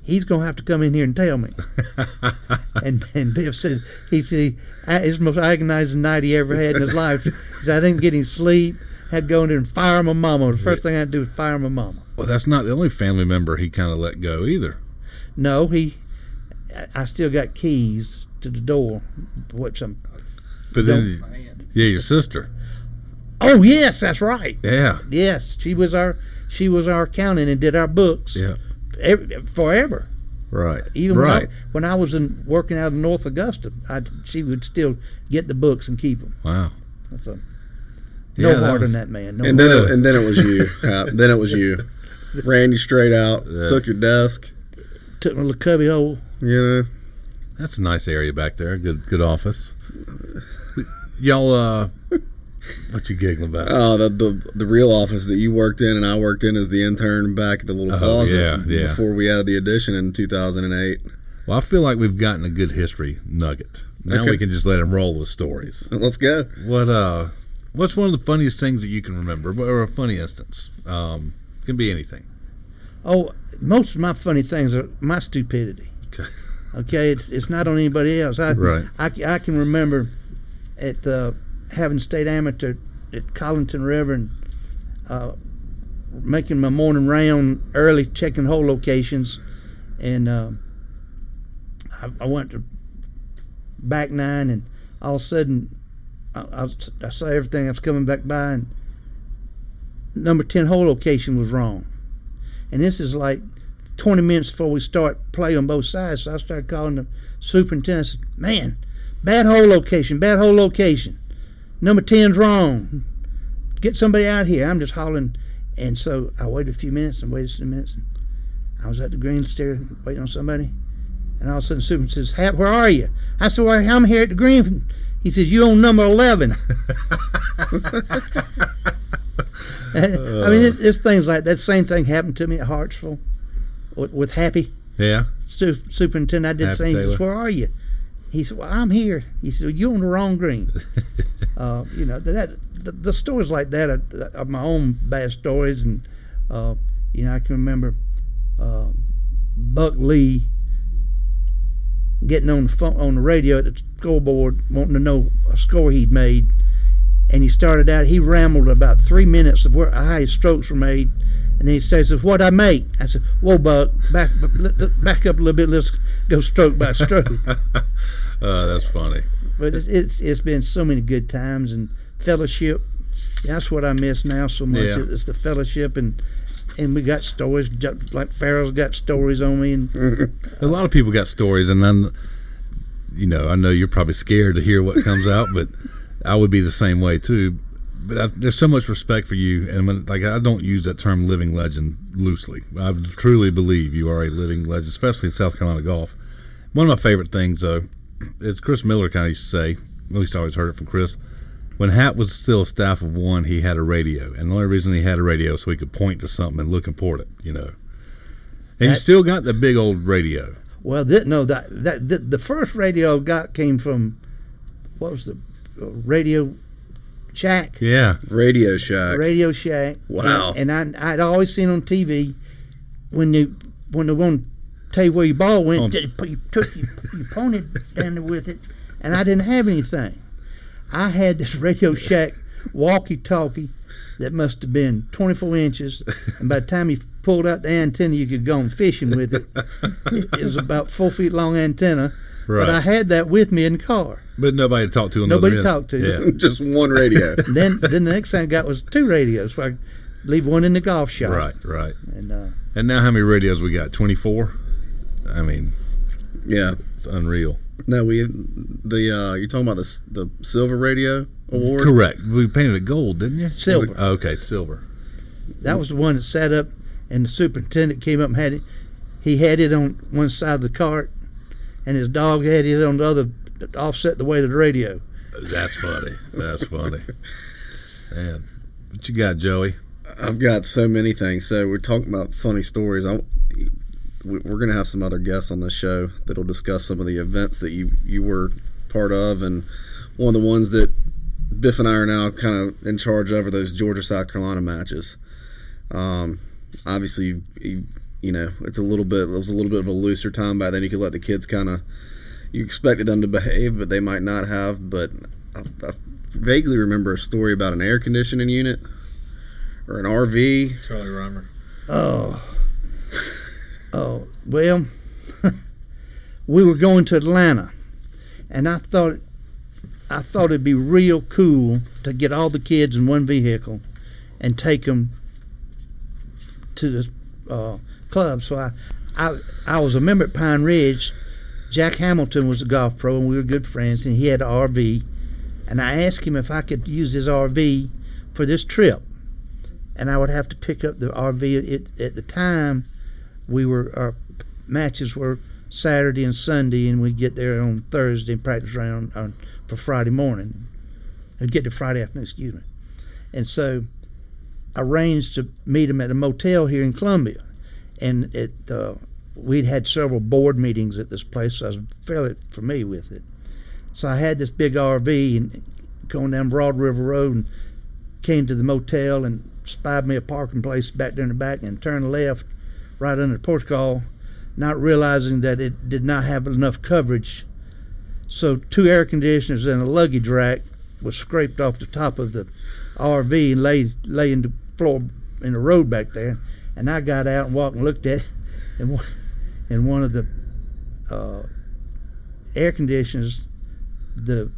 S4: He's gonna have to come in here and tell me. and and Biff said he said it's the most agonizing night he ever had in his life. He said I didn't get any sleep. Had to go in there and fire my mama. The first thing I had to do was fire my mama.
S2: Well, that's not the only family member he kind of let go either.
S4: No, he. I- I still got keys to the door, which I'm.
S2: But then, yeah, your sister.
S4: Oh yes, that's right.
S2: Yeah.
S4: Yes, she was our she was our accountant and did our books.
S2: Yeah.
S4: Every, forever.
S2: Right.
S4: Even
S2: right.
S4: when I, when I was in working out of North Augusta, I, she would still get the books and keep them.
S2: wow.
S4: So
S2: Yeah,
S4: no
S2: that
S4: heart
S2: was-
S4: in that man. No
S5: And then, it, and then it was you. Hap. then it was you. Ran you straight out.
S2: Yeah.
S5: Took your desk.
S4: took my little cubby hole.
S5: You know.
S2: That's a nice area back there. Good, good office. Y'all, uh, what you giggling about?
S5: Oh, the, the the real office that you worked in and I worked in as the intern back at the little
S2: Oh,
S5: closet
S2: yeah, yeah.
S5: before we added the addition in 2008.
S2: well, I feel like we've gotten a good history nugget. Now
S5: Okay.
S2: we can just let him roll with stories.
S5: Let's go.
S2: What, uh, what's one of the funniest things that you can remember, or a funny instance? Um, can be anything.
S4: Oh, most of my funny things are my stupidity.
S2: Okay.
S4: Okay, it's it's not on anybody else. I
S2: Right.
S4: I, I can remember at uh, having state amateur at Colleton River and uh, making my morning round early, checking hole locations, and uh, I, I went to back nine, and all of a sudden, I, I, I saw everything. I was coming back by, and number ten hole location was wrong, and this is like 20 minutes before we start play on both sides. So I started calling the superintendent. I said, Man, bad hole location, bad hole location. Number 10's wrong. Get somebody out here. I'm just hollering. And so I waited a few minutes and waited some minutes. And I was at the green stair waiting on somebody. And all of a sudden, superintendent says, Hap, where are you? I said, well, I'm here at the green. He says, You on number 11. I mean, it, it's things like that. Same thing happened to me at Hartsville with, with Happy
S2: Yeah.
S4: su- superintendent. I did the
S2: Happy
S4: same. He says, "Where are you?" He said, "Well, I'm here." He said, "You're on the wrong green." uh, you know that the, the stories like that are, are my own bad stories, and uh, you know I can remember uh, Buck Lee getting on the phone on the radio at the scoreboard, wanting to know a score he'd made, and he started out. He rambled about three minutes of where how his strokes were made, and then he says, "What I make?" I said, "Whoa, Buck, back back up a little bit. Let's go stroke by stroke."
S2: Uh, that's funny.
S4: but it's, it's it's been so many good times and fellowship. That's what I miss now so much.
S2: Yeah.
S4: It's the fellowship and and we got stories like Farrell's got stories on me and
S2: A lot of people got stories, and then, you know, I know you're probably scared to hear what comes out, but I would be the same way too. But I, there's so much respect for you, and when, like I don't use that term "living legend" loosely. I truly believe you are a living legend, especially in South Carolina golf. One of my favorite things, though, is Chris Miller kind of used to say. At least I always heard it from Chris. When Hap was still a staff of one, he had a radio, and the only reason he had a radio so he could point to something and look important, you know. And you
S4: That-
S2: still got the big old radio.
S4: well that no that that the, the first radio I got came from what was the uh, radio shack
S2: Yeah,
S5: Radio Shack.
S4: Radio Shack.
S5: Wow.
S4: And, and I, I'd always seen on TV when they when the want to tell you where your ball went,
S2: Oh.
S4: you you took your, you pointed down there with it, and I didn't have anything. I had this Radio Shack walkie-talkie that must have been 24 inches, and by the time you pulled out the antenna, you could go on fishing with it. it was about four feet long antenna,
S2: Right.
S4: but I had that with me in the car.
S2: but nobody to talk to. on the
S4: Nobody
S2: end.
S4: talked to.
S2: Yeah,
S5: Just one radio.
S4: then then the next thing I got was two radios. So I leave one in the golf shop.
S2: right, right.
S4: And uh,
S2: And now, how many radios we got? Twenty four. I mean,
S5: yeah.
S2: it's unreal.
S5: No, we the uh, you're talking about the the silver radio award.
S2: Correct. We painted it gold, didn't you?
S4: Silver.
S2: Oh, okay, silver.
S4: that was the one that sat up, and the superintendent came up and had it. He had it on one side of the cart, and his dog had it on the other, offset the weight of the radio.
S2: That's funny. That's funny. Man, what you got, Joey?
S5: I've got so many things. So we're talking about funny stories. I, we- we're going to have some other guests on this show that'll discuss some of the events that you you were part of, and one of the ones that Biff and I are now kind of in charge of are those Georgia South Carolina matches. Um, obviously, you, you know it's a little bit it was a little bit of a looser time back then. You could let the kids kind of you expected them to behave, but they might not have. But I, I vaguely remember a story about an air conditioning unit or an RV.
S2: Charlie Rymer.
S4: Oh, oh well, we were going to Atlanta, and I thought, I thought it'd be real cool to get all the kids in one vehicle, and take them to this uh, club. So I, I, I was a member at Pine Ridge. Jack Hamilton was a golf pro, and we were good friends. And he had an RV, and I asked him if I could use his RV for this trip and I would have to pick up the RV. At the time, we were our matches were Saturday and Sunday, and we'd get there on Thursday and practice round on, for Friday morning. I'd get to Friday afternoon, excuse me. And so, I arranged to meet him at a motel here in Columbia, and it uh, we'd had several board meetings at this place, so I was fairly familiar with it. So I had this big RV and going down Broad River Road and came to the motel and spied me a parking place back there in the back and turned left right under the porch call, not realizing that it did not have enough coverage. So two air conditioners and a luggage rack was scraped off the top of the RV and lay lay in the floor in the road back there. And I got out and walked and looked at it, and one, and one of the uh, air conditioners the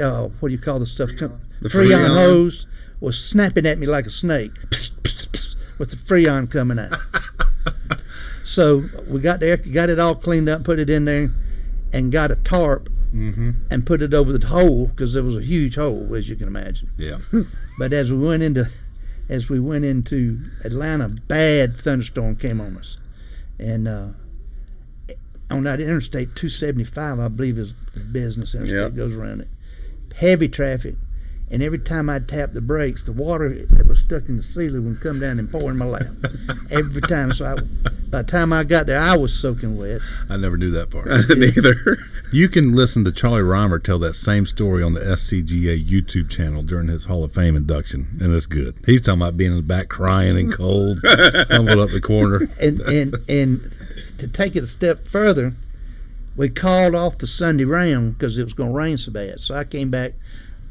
S4: uh, what do you call the stuff?
S5: The
S4: Freon,
S5: Freon.
S4: hose was snapping at me like a snake with the Freon coming out. so we got there, got it all cleaned up, put it in there, and got a tarp and put it over the hole because there was a huge hole, as you can imagine.
S2: Yeah.
S4: But as we went into as we went into Atlanta, bad thunderstorm came on us, and uh, on that Interstate 275, I believe is the business interstate
S5: Yep.
S4: goes around it. Heavy traffic, and every time I'd tap the brakes, the water that was stuck in the ceiling would come down and pour in my lap. every time, so I, by the time I got there, I was soaking wet.
S2: I never knew that part.
S5: Neither.
S2: You can listen to Charlie Rymer tell that same story on the SCGA YouTube channel during his Hall of Fame induction, and it's good. He's talking about being in the back crying and cold, humbled up the corner.
S4: and and and to take it a step further, we called off the Sunday round because it was going to rain so bad. So I came back.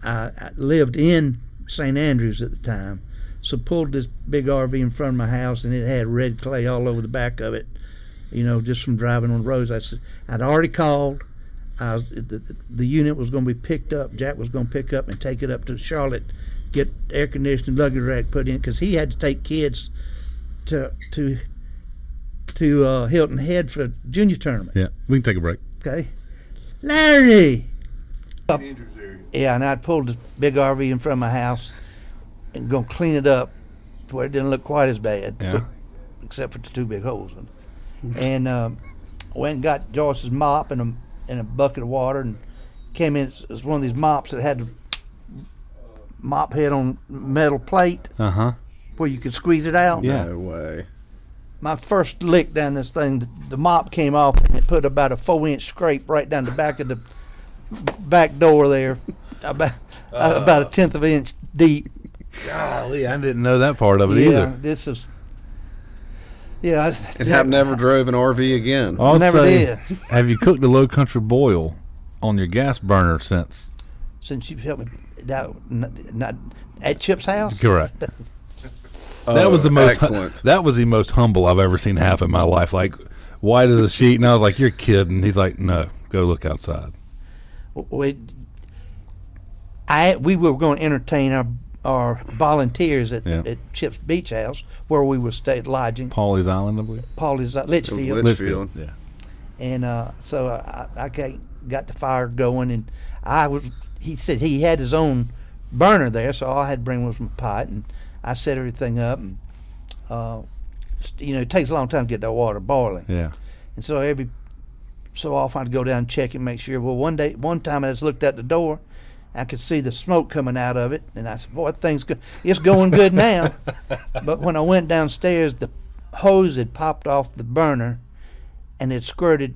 S4: I, I lived in St. Andrews at the time, so pulled this big RV in front of my house, and it had red clay all over the back of it. You know, just from driving on the roads. I said I'd already called. I was, the, the, the unit was going to be picked up. Jack was going to pick up and take it up to Charlotte, get air conditioning luggage rack put in because he had to take kids to to to uh, Hilton Head for a junior tournament.
S2: Yeah, we can take a break.
S4: Okay, Larry. Up- Yeah, and I pulled this big RV in front of my house and gonna clean it up to where it didn't look quite as bad.
S2: Yeah.
S4: except for the two big holes. in. And um, went and got Joyce's mop and a and a bucket of water and came in. It's, it's one of these mops that had the mop head on metal plate
S2: Uh huh.
S4: where you could squeeze it out.
S2: Yeah.
S5: No way.
S4: my first lick down this thing, the, the mop came off and it put about a four inch scrape right down the back of the back door there, about uh, about a tenth of an inch deep.
S2: Golly, I didn't know that part of it
S4: yeah,
S2: either.
S4: this is. Yeah, I,
S5: And have never drove an RV again.
S2: I'll
S4: Never
S2: say,
S4: did.
S2: have you cooked a low country boil on your gas burner since?
S4: since you helped me that, not, not at Chip's house.
S2: Correct. Oh, that
S5: Oh,
S2: was the most
S5: excellent.
S2: That was the most humble I've ever seen happen in my life. Like white as a sheet, and I was like, "You're kidding." He's like, "No, go look outside."
S4: We, I we were going to entertain our our volunteers at,
S2: Yeah.
S4: at Chip's Beach House where we were staying lodging.
S2: Pawleys Island, I believe.
S4: Pawleys uh,
S5: It
S4: Litchfield.
S5: Litchfield.
S2: Yeah.
S4: and uh, so I, I got, got the fire going, and I was. He said he had his own burner there, so all I had to bring was my pot, and I set everything up, and uh, you know it takes a long time to get that water boiling,
S2: Yeah.
S4: and so every so often I'd go down and check and make sure. Well, one day, one time I just looked at the door. I could see the smoke coming out of it, and I said, "Boy, thing's good. It's going good now." but when I went downstairs, the hose had popped off the burner, and it squirted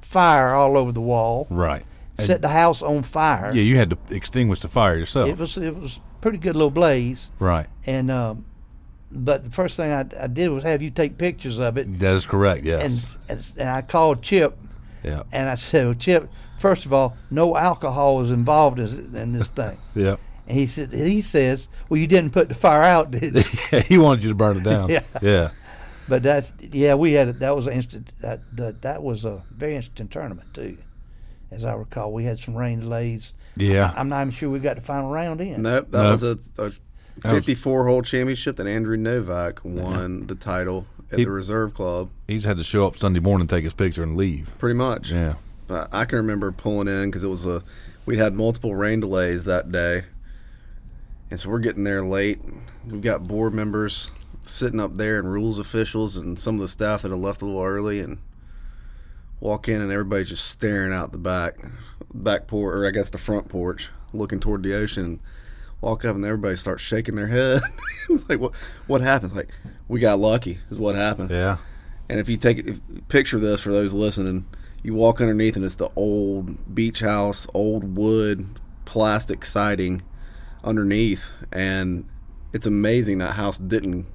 S4: fire all over the wall,
S2: Right.
S4: set the house on fire.
S2: Yeah, you had to extinguish the fire yourself.
S4: It was it was pretty good little blaze,
S2: right.
S4: and um, but the first thing I, I did was have you take pictures of it,
S2: That is correct.
S4: and
S2: Yes.
S4: and, and I called Chip,
S2: yeah.
S4: and I said, well, Chip, first of all, no alcohol was involved in, in this thing.
S2: Yeah.
S4: And he said, he says, well, you didn't put the fire out, did you?
S2: he wanted you to burn it down.
S4: Yeah.
S2: Yeah.
S4: But that's yeah, we had that was an instant that, that that was a very interesting tournament too, as I recall. We had some rain delays.
S2: Yeah.
S4: I'm not even sure we got the final round in.
S5: Nope, that
S2: No.
S5: was a, a 54 hole championship that Andrew Novak won the title at
S2: He-
S5: the Reserve Club.
S2: He just had to show up Sunday morning, take his picture, and leave.
S5: Pretty much.
S2: Yeah.
S5: But I can remember pulling in because it was a we had multiple rain delays that day, and so we're getting there late. We've got board members sitting up there and rules officials and some of the staff that had left a little early and walk in and everybody's just staring out the back back porch or I guess the front porch looking toward the ocean. Walk up and everybody starts shaking their head. it's like what what happens? Like we got lucky is what happened.
S2: Yeah.
S5: And if you take if, picture this for those listening, you walk underneath and it's the old beach house, old wood, plastic siding underneath, and it's amazing that house didn't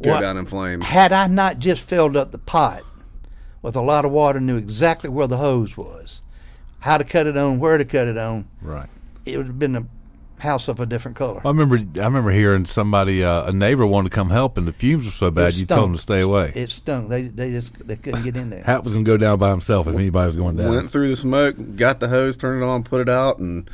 S5: go
S4: What-
S5: down in flames.
S4: Had I not just filled up the pot with a lot of water, knew exactly where the hose was, how to cut it on, where to cut it on,
S2: Right.
S4: it would have been a house of a different color.
S2: I remember I remember hearing somebody uh, a neighbor wanted to come help and the fumes were so bad
S4: It
S2: you told them to stay away.
S4: It stunk. They they just they couldn't get in there.
S2: Hap was gonna go down by himself if anybody was going down.
S5: Went through the smoke, got the hose, turned it on, put it out, and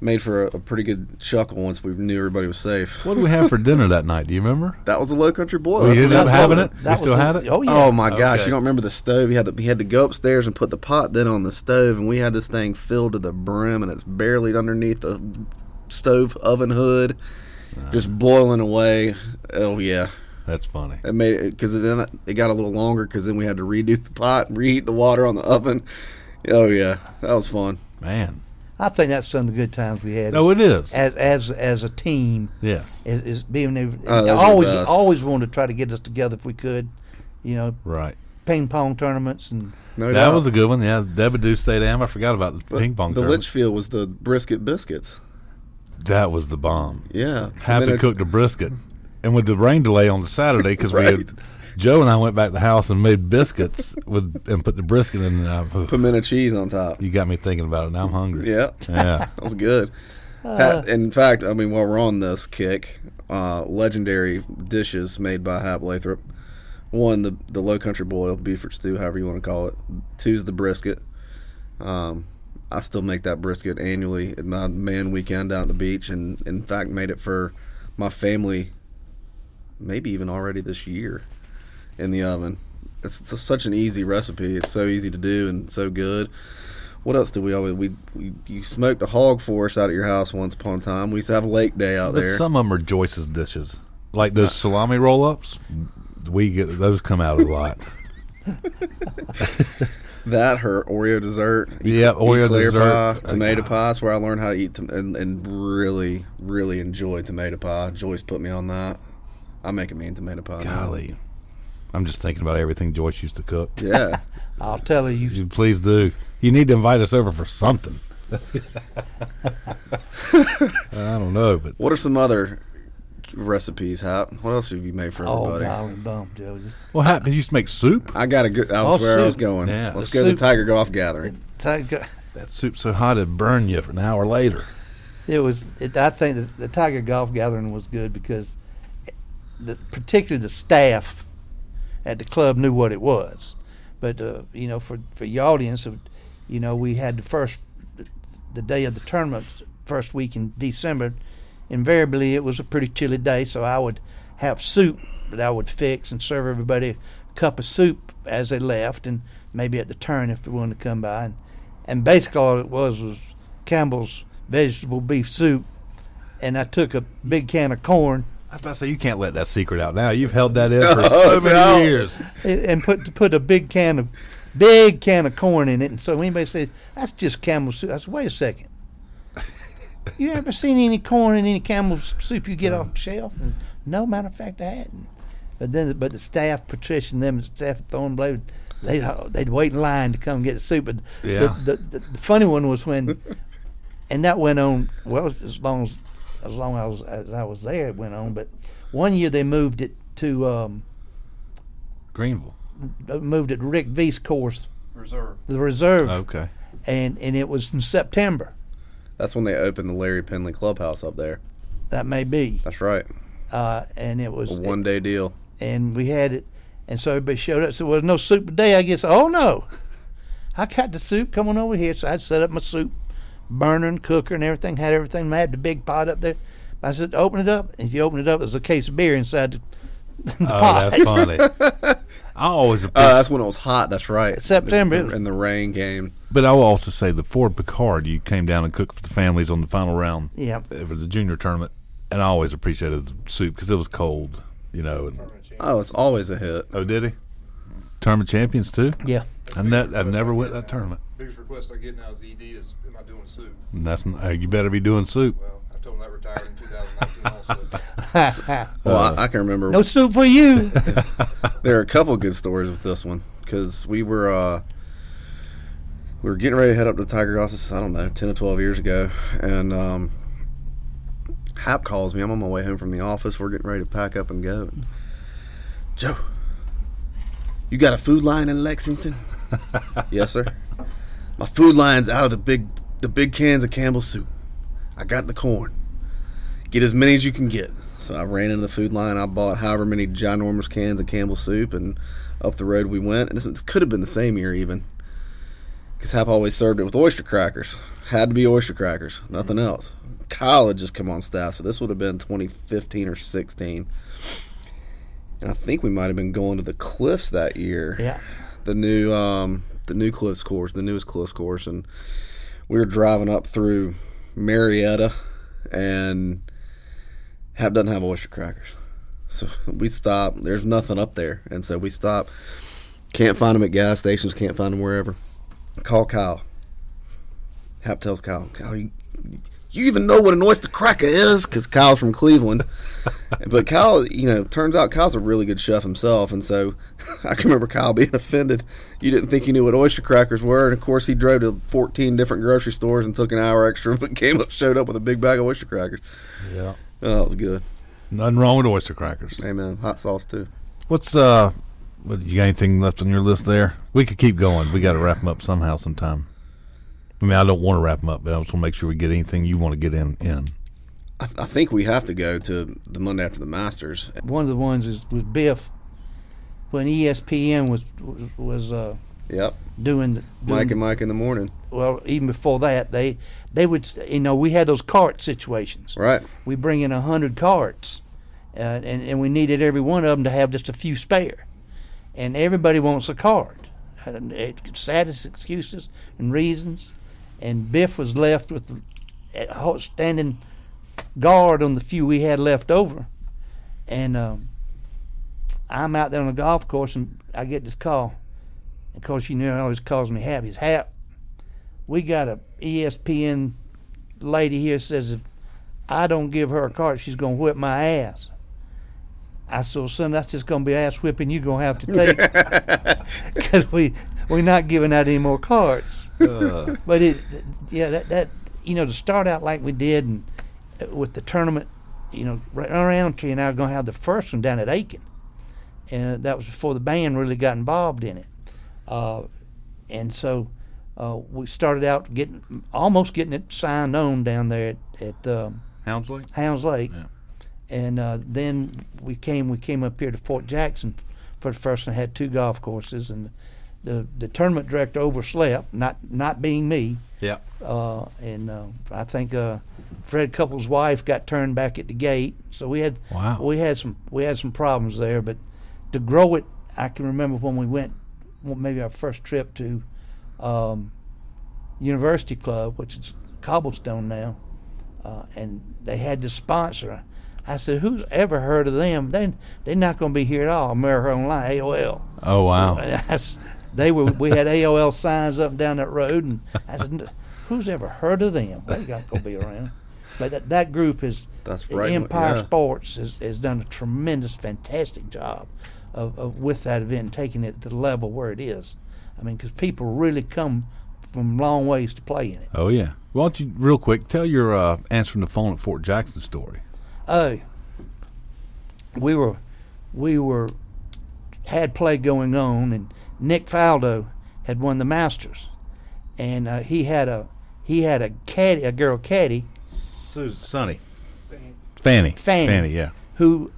S5: made for a, a pretty good chuckle once we knew everybody was safe.
S2: What did we have for dinner that night? Do you remember?
S5: That was a low country boil.
S2: We ended up having it. We still had it.
S4: Oh yeah.
S5: Oh my gosh!
S2: Okay.
S5: You don't remember the stove? He had to, he had to go upstairs and put the pot then on the stove, and we had this thing filled to the brim, and it's barely underneath the stove oven hood, just boiling away. Oh yeah,
S2: That's funny.
S5: it made it because then it got a little longer because then we had to redo the pot and reheat the water on the oven. Oh yeah, that was fun.
S2: Man.
S4: I think that's some of the good times we had.
S2: No, it is.
S4: as as as a team.
S2: Yes.
S4: Is, is being able,
S5: Oh, those are the
S4: always always wanted to try to get us together if we could. You know,
S2: Right.
S4: ping pong tournaments and
S5: No
S2: That
S5: doubt.
S2: was a good one. Yeah, Debbie Stay Dam. I forgot about the
S5: But
S2: ping pong
S5: The
S2: tournament.
S5: Litchfield was the brisket biscuits.
S2: That was the bomb.
S5: Yeah,
S2: Happy
S5: And then it-
S2: cooked a brisket, and with the rain delay on the Saturday, because we had Joe and I went back to the house and made biscuits with and put the brisket in. Uh,
S5: pimento cheese on top.
S2: you got me thinking about it. Now I'm hungry.
S5: Yeah,
S2: Yeah.
S5: that was good. Hap- in fact, I mean, while we're on this kick, uh, legendary dishes made by Hap Lathrop. One, the the low country boil, beef or stew, however you want to call it. Two's the brisket. Um, I still make that brisket annually at my man weekend down at the beach, and in fact, made it for my family, maybe even already this year, in the oven. It's, it's such an easy recipe. It's so easy to do and so good. What else did we always we, we you smoked a hog for us out at your house once upon a time. We used to have a lake day out
S2: But
S5: there.
S2: some of them are Joyce's dishes, like those salami roll-ups. We get those come out a lot.
S5: that her Oreo dessert.
S2: Yeah, Oreo
S5: eclair
S2: dessert.
S5: pie, uh, tomato pie. That's where I learned how to eat tom- and, and really really enjoy tomato pie. Joyce put me on that. I make a mean tomato pie. now.
S2: Golly, I'm just thinking about everything Joyce used to cook.
S5: Yeah.
S4: I'll tell you,
S2: You please do. You need to invite us over for something. I don't know, but
S5: what are some other recipes, Hap? What else have you made for
S4: oh
S5: everybody?
S4: golly bum, Joe. Just
S2: well, Hap, did you used to make soup?
S5: I got a good. That was
S4: Oh,
S5: where I was
S4: soup.
S5: going.
S2: Yeah.
S5: Let's
S4: The
S5: go to the
S4: soup.
S5: Tiger Golf Gathering.
S4: take-
S2: That soup's so hot it'd burn you for an hour later.
S4: It was. It, I think the, the Tiger Golf Gathering was good because, the, particularly the staff at the club knew what it was. But uh, you know, for for your audience, uh, you know, we had the first, the day of the tournament, first week in December. Invariably, it was a pretty chilly day, so I would have soup that I would fix and serve everybody a cup of soup as they left, and maybe at the turn if they wanted to come by. And, and basically, all it was was Campbell's vegetable beef soup, and I took a big can of corn
S2: I was about to say you can't let that secret out now. You've held that in for so many years.
S4: and and put put a big can of big can of corn in it. And so anybody says that's just Campbell soup, I said, wait a second. You ever seen any corn in any Campbell soup you get off the shelf? And no, matter of fact, I hadn't. But then, but the staff, Patricia and them, the staff at Thornblade, they'd they'd wait in line to come get the soup. But
S2: Yeah.
S4: the, the, the, the funny one was when, and that went on well as long as as long as, as I was there, it went on. But one year they moved it to. Um,
S2: Greenville.
S4: moved it to Rick V's course,
S3: Reserve.
S4: the reserve,
S2: Okay.
S4: and and it was in September.
S5: That's when they opened the Larry Penley Clubhouse up there.
S4: That may be,
S5: That's right.
S4: uh, and it was
S5: A one day deal.
S4: and we had it, and so everybody showed up. So well, no soup today. I guess. Oh no, I got the soup. Come on over here. So I set up my soup burner and cooker and everything. Had everything. I had the big pot up there. I said, open it up. And if you open it up, there's a case of beer inside the, the
S2: Oh,
S4: pot.
S2: that's funny. I always
S5: Uh, that's when it was hot. That's right.
S4: September.
S5: And the rain came.
S2: But I will also say the Ford Picard you came down and cooked for the families on the final round
S4: yeah.
S2: for the junior tournament, and I always appreciated the soup because it was cold, you know. And,
S5: Oh, it's always a hit.
S2: oh, did he? Tournament champions too.
S4: Yeah.
S2: I, ne- I never went that tournament.
S3: Biggest request I get now is ED is, am I doing soup?
S2: And that's uh, you better be doing soup.
S3: Well, I told him that retired in 2019 also.
S5: Well,
S2: Uh,
S5: I, I can remember
S4: no soup for you.
S5: there are a couple good stories with this one because we were uh, we were getting ready to head up to the Tiger Golf. This is, I don't know, ten or twelve years ago, and um, Hap calls me. I'm on my way home from the office. We're getting ready to pack up and go. And, Joe, you got a food line in Lexington? yes, sir. My food line's out of the big the big cans of Campbell's soup. I got the corn. get as many as you can get. So I ran into the food line. I bought however many ginormous cans of Campbell's soup, and up the road we went. And this, this could have been the same year even, because Hap always served it with oyster crackers. Had to be oyster crackers, nothing else. Kyle had just come on staff, so this would have been 2015 or 16. And I think we might have been going to the Cliffs that year.
S4: Yeah.
S5: The new um, the new Cliffs course, the newest Cliffs course, and we were driving up through Marietta, and Hap doesn't have oyster crackers. So we stop. There's nothing up there, and so we stop. Can't find them at gas stations. Can't find them wherever. Call Kyle. Hap tells Kyle, Kyle, you, you even know what an oyster cracker is? Because Kyle's from Cleveland. but Kyle, you know, turns out Kyle's a really good chef himself, and so I can remember Kyle being offended. You didn't think he knew what oyster crackers were, and of course he drove to 14 different grocery stores and took an hour extra, but came up, showed up with a big bag of oyster crackers.
S2: Yeah.
S5: Oh, that was good.
S2: Nothing wrong with oyster crackers.
S5: Amen. Hot sauce too.
S2: What's uh? What, you got anything left on your list there? We could keep going. We got to wrap them up somehow, sometime. I mean, I don't want to wrap them up, but I just want to make sure we get anything you want to get in. In
S5: I, I think we have to go to the Monday after the Masters.
S4: One of the ones is was Biff when ESPN was was, was uh,
S5: Yep.
S4: doing, the-
S5: Mike and Mike in the morning.
S4: well even before that they they would you know we had those cart situations.
S5: Right.
S4: We bring in a hundred carts, uh, and and we needed every one of them to have just a few spare, and everybody wants a card. Saddest excuses and reasons, and Biff was left with standing guard on the few we had left over, and um, I'm out there on the golf course and I get this call. Of course, you know, he always calls me Hap. He's Hap. We got a ESPN lady here says if I don't give her a card, she's gonna whip my ass. I said, son, that's just gonna be ass whipping you're gonna have to take because we we're not giving out any more cards. but it, yeah, that that you know to start out like we did and uh, with the tournament, you know, right around tree and I are gonna have the first one down at Aiken, and that was before the band really got involved in it, uh, and so. Uh, we started out getting almost getting it signed on down there at, at um,
S2: Houndsley.
S4: Houndslake,
S2: Yeah.
S4: And uh, then we came we came up here to Fort Jackson for the first one. Had two golf courses, and the the tournament director overslept, not not being me,
S2: Yeah.
S4: uh, and uh, I think uh, Fred Couples' wife got turned back at the gate. So we had
S2: Wow.
S4: we had some we had some problems there, but to grow it, I can remember when we went, well, maybe our first trip to um, University Club, which is Cobblestone now, uh, and they had to sponsor. I said, "Who's ever heard of them? They they're not going to be here at all. America Online, AOL."
S2: Oh wow.
S4: That's, they were. We had AOL signs up and down that road, and I said, "Who's ever heard of them? They got to be around." But that, that group is
S5: That's right,
S4: Empire
S5: yeah.
S4: Sports has, has done a tremendous, fantastic job of, of with that event, and taking it to the level where it is. I mean, because people really come from long ways to play in it.
S2: Oh yeah. Why don't you real quick tell your uh, answering the phone at Fort Jackson story?
S4: Oh, we were, we were, had play going on, and Nick Faldo had won the Masters, and uh, he had a he had a caddy, a girl caddy,
S2: Susan, Sonny, Fanny,
S4: Fanny.
S2: Fanny. Yeah.
S4: who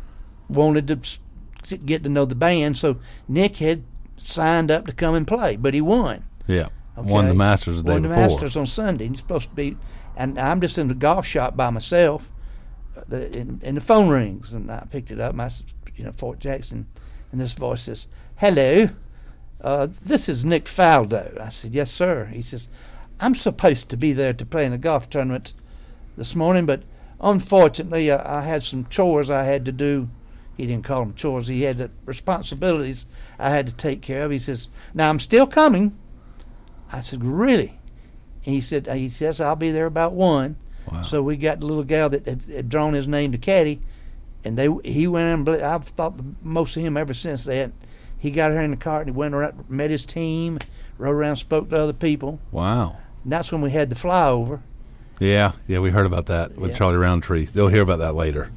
S4: wanted to get to know the band. So Nick had signed up to come and play, but he won.
S2: Yeah. Won the? Masters the day
S4: Won the
S2: before.
S4: Masters on Sunday. He's supposed to be, and I'm just in the golf shop by myself, the, and, and the phone rings, and I picked it up. My, you know, Fort Jackson, and this voice says, "Hello, uh, this is Nick Faldo." I said, "Yes, sir." He says, "I'm supposed to be there to play in a golf tournament this morning, but unfortunately, uh, I had some chores I had to do." He didn't call them chores. He had the responsibilities I had to take care of. He says, "Now I'm still coming." I said, "Really?" And he said, "He says I'll be there about one."
S2: Wow.
S4: So we got the little gal that had, had drawn his name to caddy, and they he went and ble- I've thought the most of him ever since that. He got her in the cart and he went around, met his team, rode around, spoke to other people.
S2: Wow.
S4: And that's when we had the flyover
S2: Yeah. Yeah. We heard about that with
S4: Yeah.
S2: Charlie Roundtree. They'll hear about that later.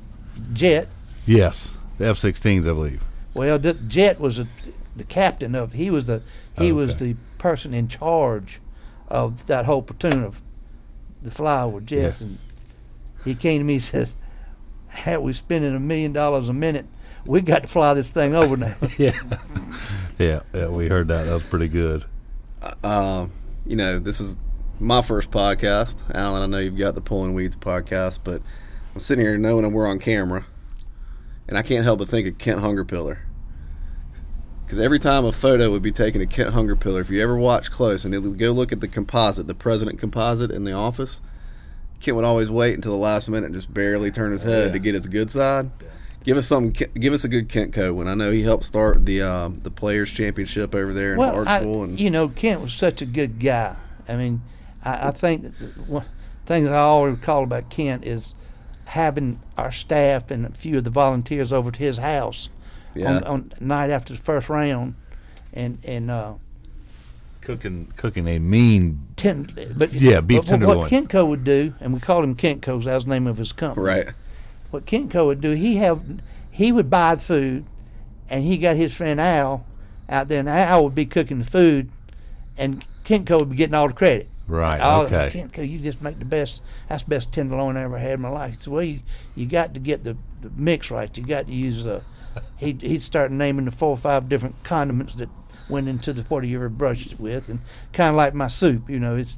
S4: jet.
S2: Yes. The F-16s, I believe.
S4: Well, the Jet was a, the captain of. He was the he oh, was
S2: Okay.
S4: the person in charge of that whole platoon of the flyover jets,
S2: Yeah.
S4: and he came to me and says, Had we spending a million dollars a minute, we got to fly this thing over now.
S2: yeah, yeah, yeah. We heard that. That was pretty good.
S5: Um, you know, this is my first podcast, Alan. I know you've got the Pulling Weeds podcast, but I'm sitting here knowing we're on camera, and I can't help but think of Kent Hungerpiller. Because every time a photo would be taken of Kent Hungerpiller, if you ever watch close and would go look at the composite, the president composite in the office, Kent would always wait until the last minute and just barely turn his head to get his good side. Give us some. Give us a good Kent when I know he helped start the um, the Players Championship over there in
S4: well,
S5: Hartsville, and
S4: you know, Kent was such a good guy. I mean, I, I think one thing I always recall about Kent is having our staff and a few of the volunteers over to his house
S5: Yeah.
S4: on, on night after the first round, and and uh,
S2: Cooking, cooking a mean.
S4: ten, but
S2: Yeah, beef
S4: but
S2: tenderloin.
S4: What Kentco would do, and we called him Kentco, 'cause that was the name of his company.
S5: right.
S4: What Kentco would do, he have he would buy the food, and he got his friend Al out there, and Al would be cooking the food, and Kentco would be getting all the credit.
S2: Right.
S4: Oh,
S2: okay.
S4: Kentco, you just make the best. That's the best tenderloin I ever had in my life. He said, well, you, you got to get the, the mix right. You got to use uh, he'd, he'd start naming the four or five different condiments that went into the what you ever brushed it with, and kind of like my soup. You know, it's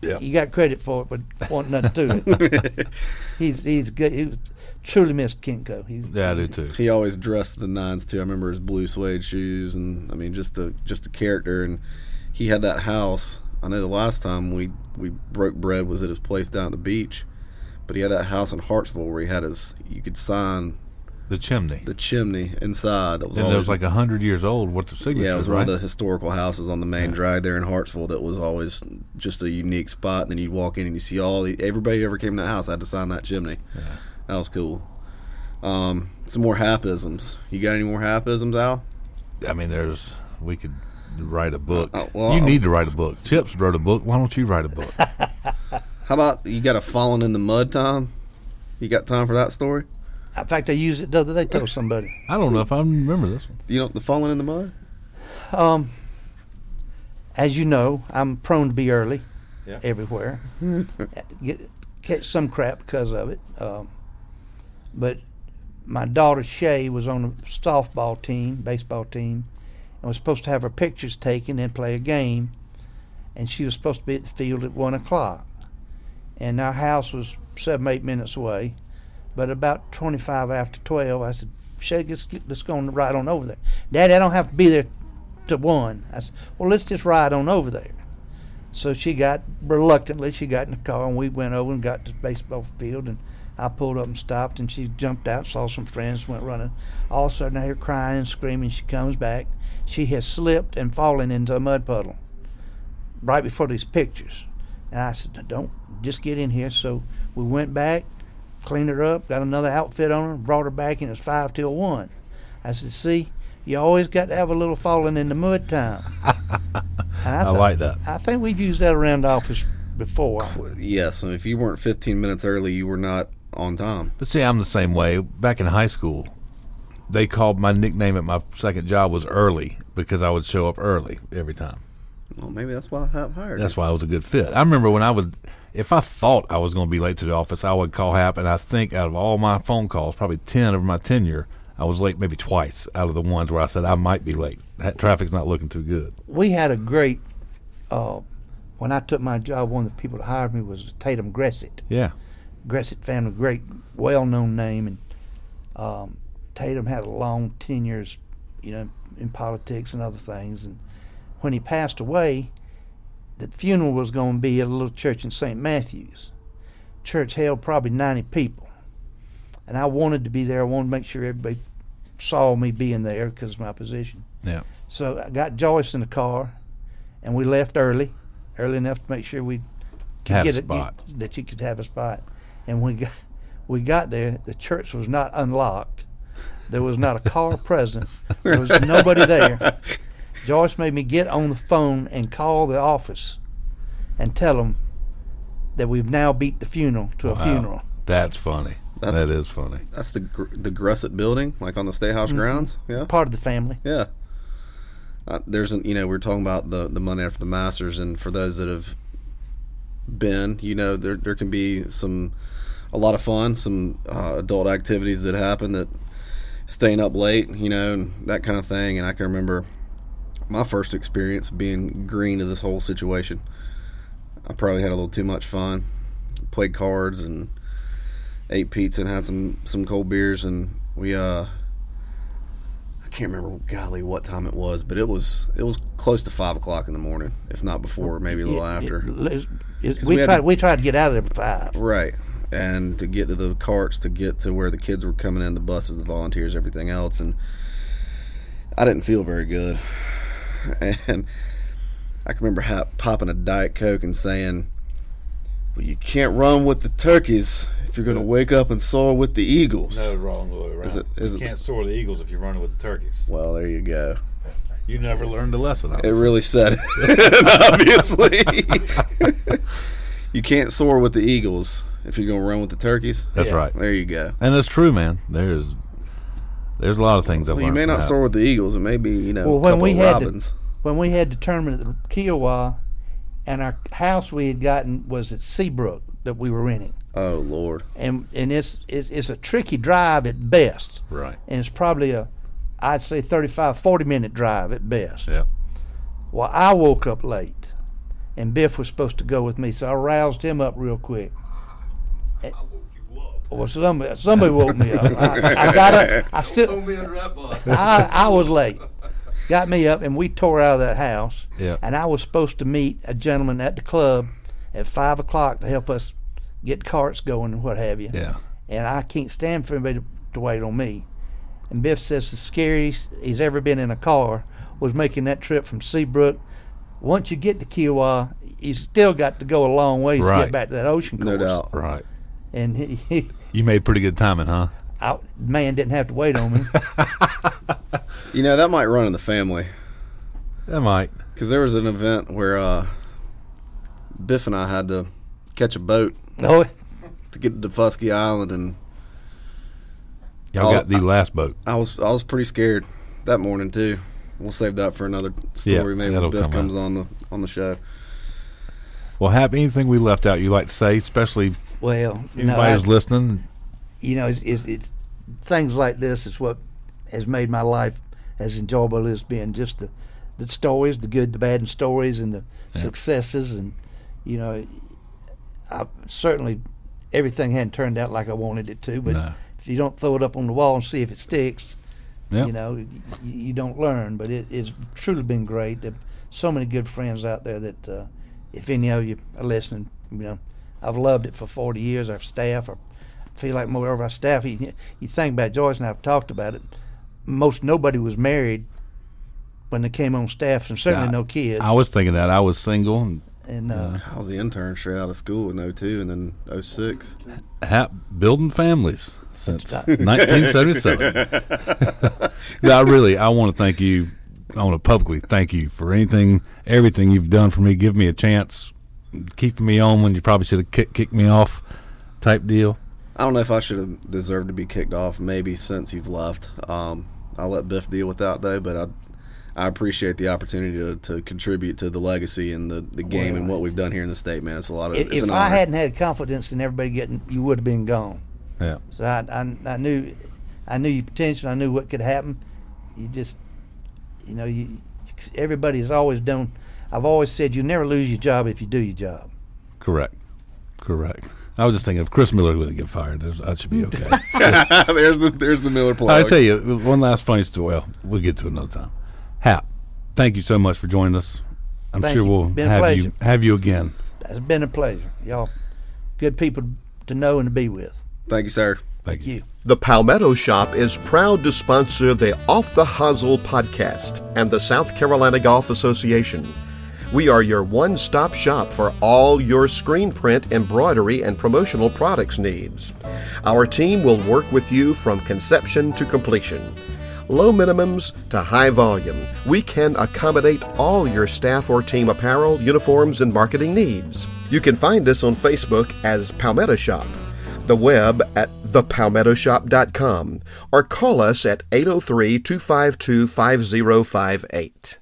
S2: Yeah.
S4: you got credit for it, but want nothing to it. he's he's good. He was truly missed Kentco. He,
S2: Yeah, I do too.
S5: He always dressed the nines too. I remember his blue suede shoes, and I mean, just a just a character. And he had that house. I know the last time we we broke bread was at his place down at the beach, but he had that house in Hartsville where he had his. You could sign
S2: The chimney.
S5: the chimney inside. That was
S2: and it
S5: always
S2: was like a hundred years old. What the signature? Was?
S5: Yeah, it was
S2: right?
S5: one of the historical houses on the main drag there in Hartsville that was always just a unique spot. And then you'd walk in and you see all the everybody who ever came to that house had to sign that chimney. That was cool. Um, some more hapisms. You got any more hapisms, Al?
S2: I mean, there's we could write a book.
S5: Uh, well,
S2: you
S5: um,
S2: need to write a book. Chips wrote a book. Why don't you write a book?
S5: How about you got a falling in the mud, Tom? You got time for that story?
S4: In fact, I used it the other day. Told somebody.
S2: I don't know if I remember this one.
S5: You know the falling in the mud?
S4: Um, as you know, I'm prone to be early
S2: Yeah.
S4: everywhere. Get, catch some crap because of it. Um, but my daughter Shay was on a softball team, baseball team, and was supposed to have her pictures taken and play a game. And she was supposed to be at the field at one o'clock. And our house was seven, eight minutes away. But about 25 after 12, I said, Shay, let's, let's go on right on over there. Daddy, I don't have to be there to one. I said, well, let's just ride on over there. So she got reluctantly. She got in the car and we went over and got to the baseball field and I pulled up and stopped and she jumped out, saw some friends, went running. All of a sudden I hear crying and screaming. She comes back. She has slipped and fallen into a mud puddle right before these pictures. And I said, don't just get in here. So we went back, cleaned her up, got another outfit on her, brought her back, and it was five till one. I said, see, you always got to have a little falling in the mud time. And
S2: I
S4: thought-
S2: like that.
S4: I think we've used that around the office before.
S5: Yes. And if you weren't 15 minutes early, you were not on time.
S2: But see, I'm the same way. Back in high school, they called my nickname at my second job was early because I would show up early every time.
S5: Well, maybe that's why I have hired.
S2: That's
S5: you.
S2: why I was a good fit. I remember when I would, if I thought I was going to be late to the office, I would call Hap, and I think out of all my phone calls, probably ten over my tenure, I was late maybe twice out of the ones where I said I might be late. That traffic's not looking too good.
S4: We had a great. Uh, when I took my job, one of the people that hired me was Tatum Gressette.
S2: Yeah,
S4: Gressette family, great, well-known name, and um, Tatum had a long tenures, you know, in politics and other things. And when he passed away, the funeral was going to be at a little church in St. Matthews. Church held probably 90 people, and I wanted to be there. I wanted to make sure everybody saw me being there because of my position.
S2: yeah.
S4: So I got Joyce in the car, and we left early, early enough to make sure we could
S2: a
S4: get it-
S2: spot.
S4: that you could have a spot. And we got we got there. The church was not unlocked. There was not a car present. There was nobody there. Joyce made me get on the phone and call the office and tell them that we've now beat the funeral to a funeral.
S2: That's funny.
S5: That's-
S2: That is funny.
S5: That's the gr- the Gressette building, like on the State
S4: Mm-hmm.
S5: Grounds. Yeah.
S4: Part of the family.
S5: Yeah. Uh, there's an you know we are talking about the the Monday after the Masters, and for those that have been, you know, there there can be some a lot of fun. Some uh, adult activities that happen that staying up late, you know, and that kind of thing. And I can remember my first experience being green to this whole situation. I probably had a little too much fun, played cards and ate pizza and had some some cold beers, and we uh. I can't remember, golly, what time it was, but it was it was close to five o'clock in the morning, if not before, maybe a little
S4: It-
S5: after.
S4: it- it's- we,
S5: we
S4: tried.
S5: to-
S4: we tried to get out of there at five.
S5: Right. And to get to the carts, to get to where the kids were coming in, the buses, the volunteers, everything else. And I didn't feel very good. And I can remember ha- popping a Diet Coke and saying, Well, you can't run with the turkeys if you're going to wake up and soar with the eagles.
S2: No, wrong way around.
S5: Is it- is
S2: you
S5: it-
S2: can't soar the eagles if you're running with the turkeys.
S5: Well, there you go.
S2: You never learned a lesson.
S5: It really said it, obviously. you can't soar with the eagles if you're going to run with the turkeys.
S2: That's
S4: Yeah.
S2: right,
S5: There you go.
S2: and that's true, man. There's there's a lot of things I've
S5: Well, you may not
S2: that.
S5: soar with the eagles. It may be, you know,
S4: Well,
S5: a
S4: when
S5: couple
S4: we
S5: of
S4: had to-
S5: robins.
S4: when we had the tournament at the Kiawah, and our house we had gotten was at Seabrook that we were renting,
S5: Oh Lord.
S4: and and it's it's, it's a tricky drive at best,
S2: Right.
S4: and it's probably a I'd say 35, 40 minute drive at best.
S2: Yeah.
S4: Well, I woke up late, and Biff was supposed to go with me, so I roused him up real quick. Well, somebody, somebody woke me up. I, I got up. I still. I, I was late. Got me up, and we tore out of that house.
S2: Yeah.
S4: And I was supposed to meet a gentleman at the club at five o'clock to help us get carts going and what have you.
S2: Yeah.
S4: And I can't stand for anybody to, to wait on me. And Biff says the scariest he's ever been in a car was making that trip from Seabrook. Once you get to Kiawah, you still got to go a long ways to get back to that ocean course.
S5: No doubt.
S2: Right.
S4: And he, he
S2: You made pretty good timing, huh?
S4: I, man didn't have to wait on me.
S5: You know, that might run in the family.
S2: That might.
S5: Because there was an event where uh, Biff and I had to catch a boat
S4: no,
S5: to get to Fusky Island, and
S2: Y'all
S5: Oh,
S2: got the last boat.
S5: I was I was pretty scared that morning too. We'll save that for another story.
S2: Yeah,
S5: maybe
S2: that'll
S5: when Biff
S2: come
S5: comes on the on the show.
S2: Well, have anything we left out you'd like to say, especially
S4: well, you know,
S2: anybody
S4: I-
S2: listening?
S4: you know, it's, it's, it's things like this is what has made my life as enjoyable as being just the the stories, the good, the bad, and stories, and the successes, and you know, I certainly everything hadn't turned out like I wanted it to, but
S2: No.
S4: if you don't throw it up on the wall and see if it sticks,
S2: Yeah.
S4: you know, you, you don't learn. But it, it's truly been great. There so many good friends out there that uh, if any of you are listening, you know, I've loved it for 40 years. Our staff, I feel like more of our staff. You, you think about Joyce and I've talked about it. Most nobody was married when they came on staff, and certainly
S2: Yeah,
S4: no kids.
S2: I was thinking that I was single and
S4: and uh,
S5: I was the intern straight out of school in 02 and then 06.
S2: ha- building families since 1977. yeah, I really, I want to thank you. I want to publicly thank you for anything, everything you've done for me. Give me a chance, keeping me on when you probably should have kick, kicked me off, type deal.
S5: I don't know if I should have deserved to be kicked off. Maybe since you've left, um, I'll let Biff deal with that though. But I, I appreciate the opportunity to, to contribute to the legacy and the, the game and what we've done here in the state. Man, it's a lot of.
S4: if,
S5: it's
S4: if
S5: an
S4: I hadn't had confidence in everybody getting, you would have been gone.
S2: Yeah,
S4: So I, I, I knew, I knew your potential. I knew what could happen. You just, you know, you, everybody's always done. I've always said you never lose your job if you do your job.
S2: correct, correct. I was just thinking if Chris Miller would get fired, there's- that should be okay.
S5: there's the there's the Miller plug.
S2: I tell you one last funny story. Well, we'll get to another time. Hap, thank you so much for joining us. I'm
S4: Thank
S2: sure
S4: you.
S2: we'll
S4: Been
S2: have you have you again.
S4: It's been a pleasure. Y'all, good people to know and to be with.
S5: Thank you, sir.
S2: Thank you.
S4: You.
S1: The Palmetto Shop is proud to sponsor the Off the Hosel podcast and the South Carolina Golf Association. We are your one stop shop for all your screen print, embroidery, and promotional products needs. Our team will work with you from conception to completion. Low minimums to high volume, we can accommodate all your staff or team apparel, uniforms, and marketing needs. You can find us on Facebook as Palmetto Shop the web at thepalmettoshop.com or call us at 803 252 5058.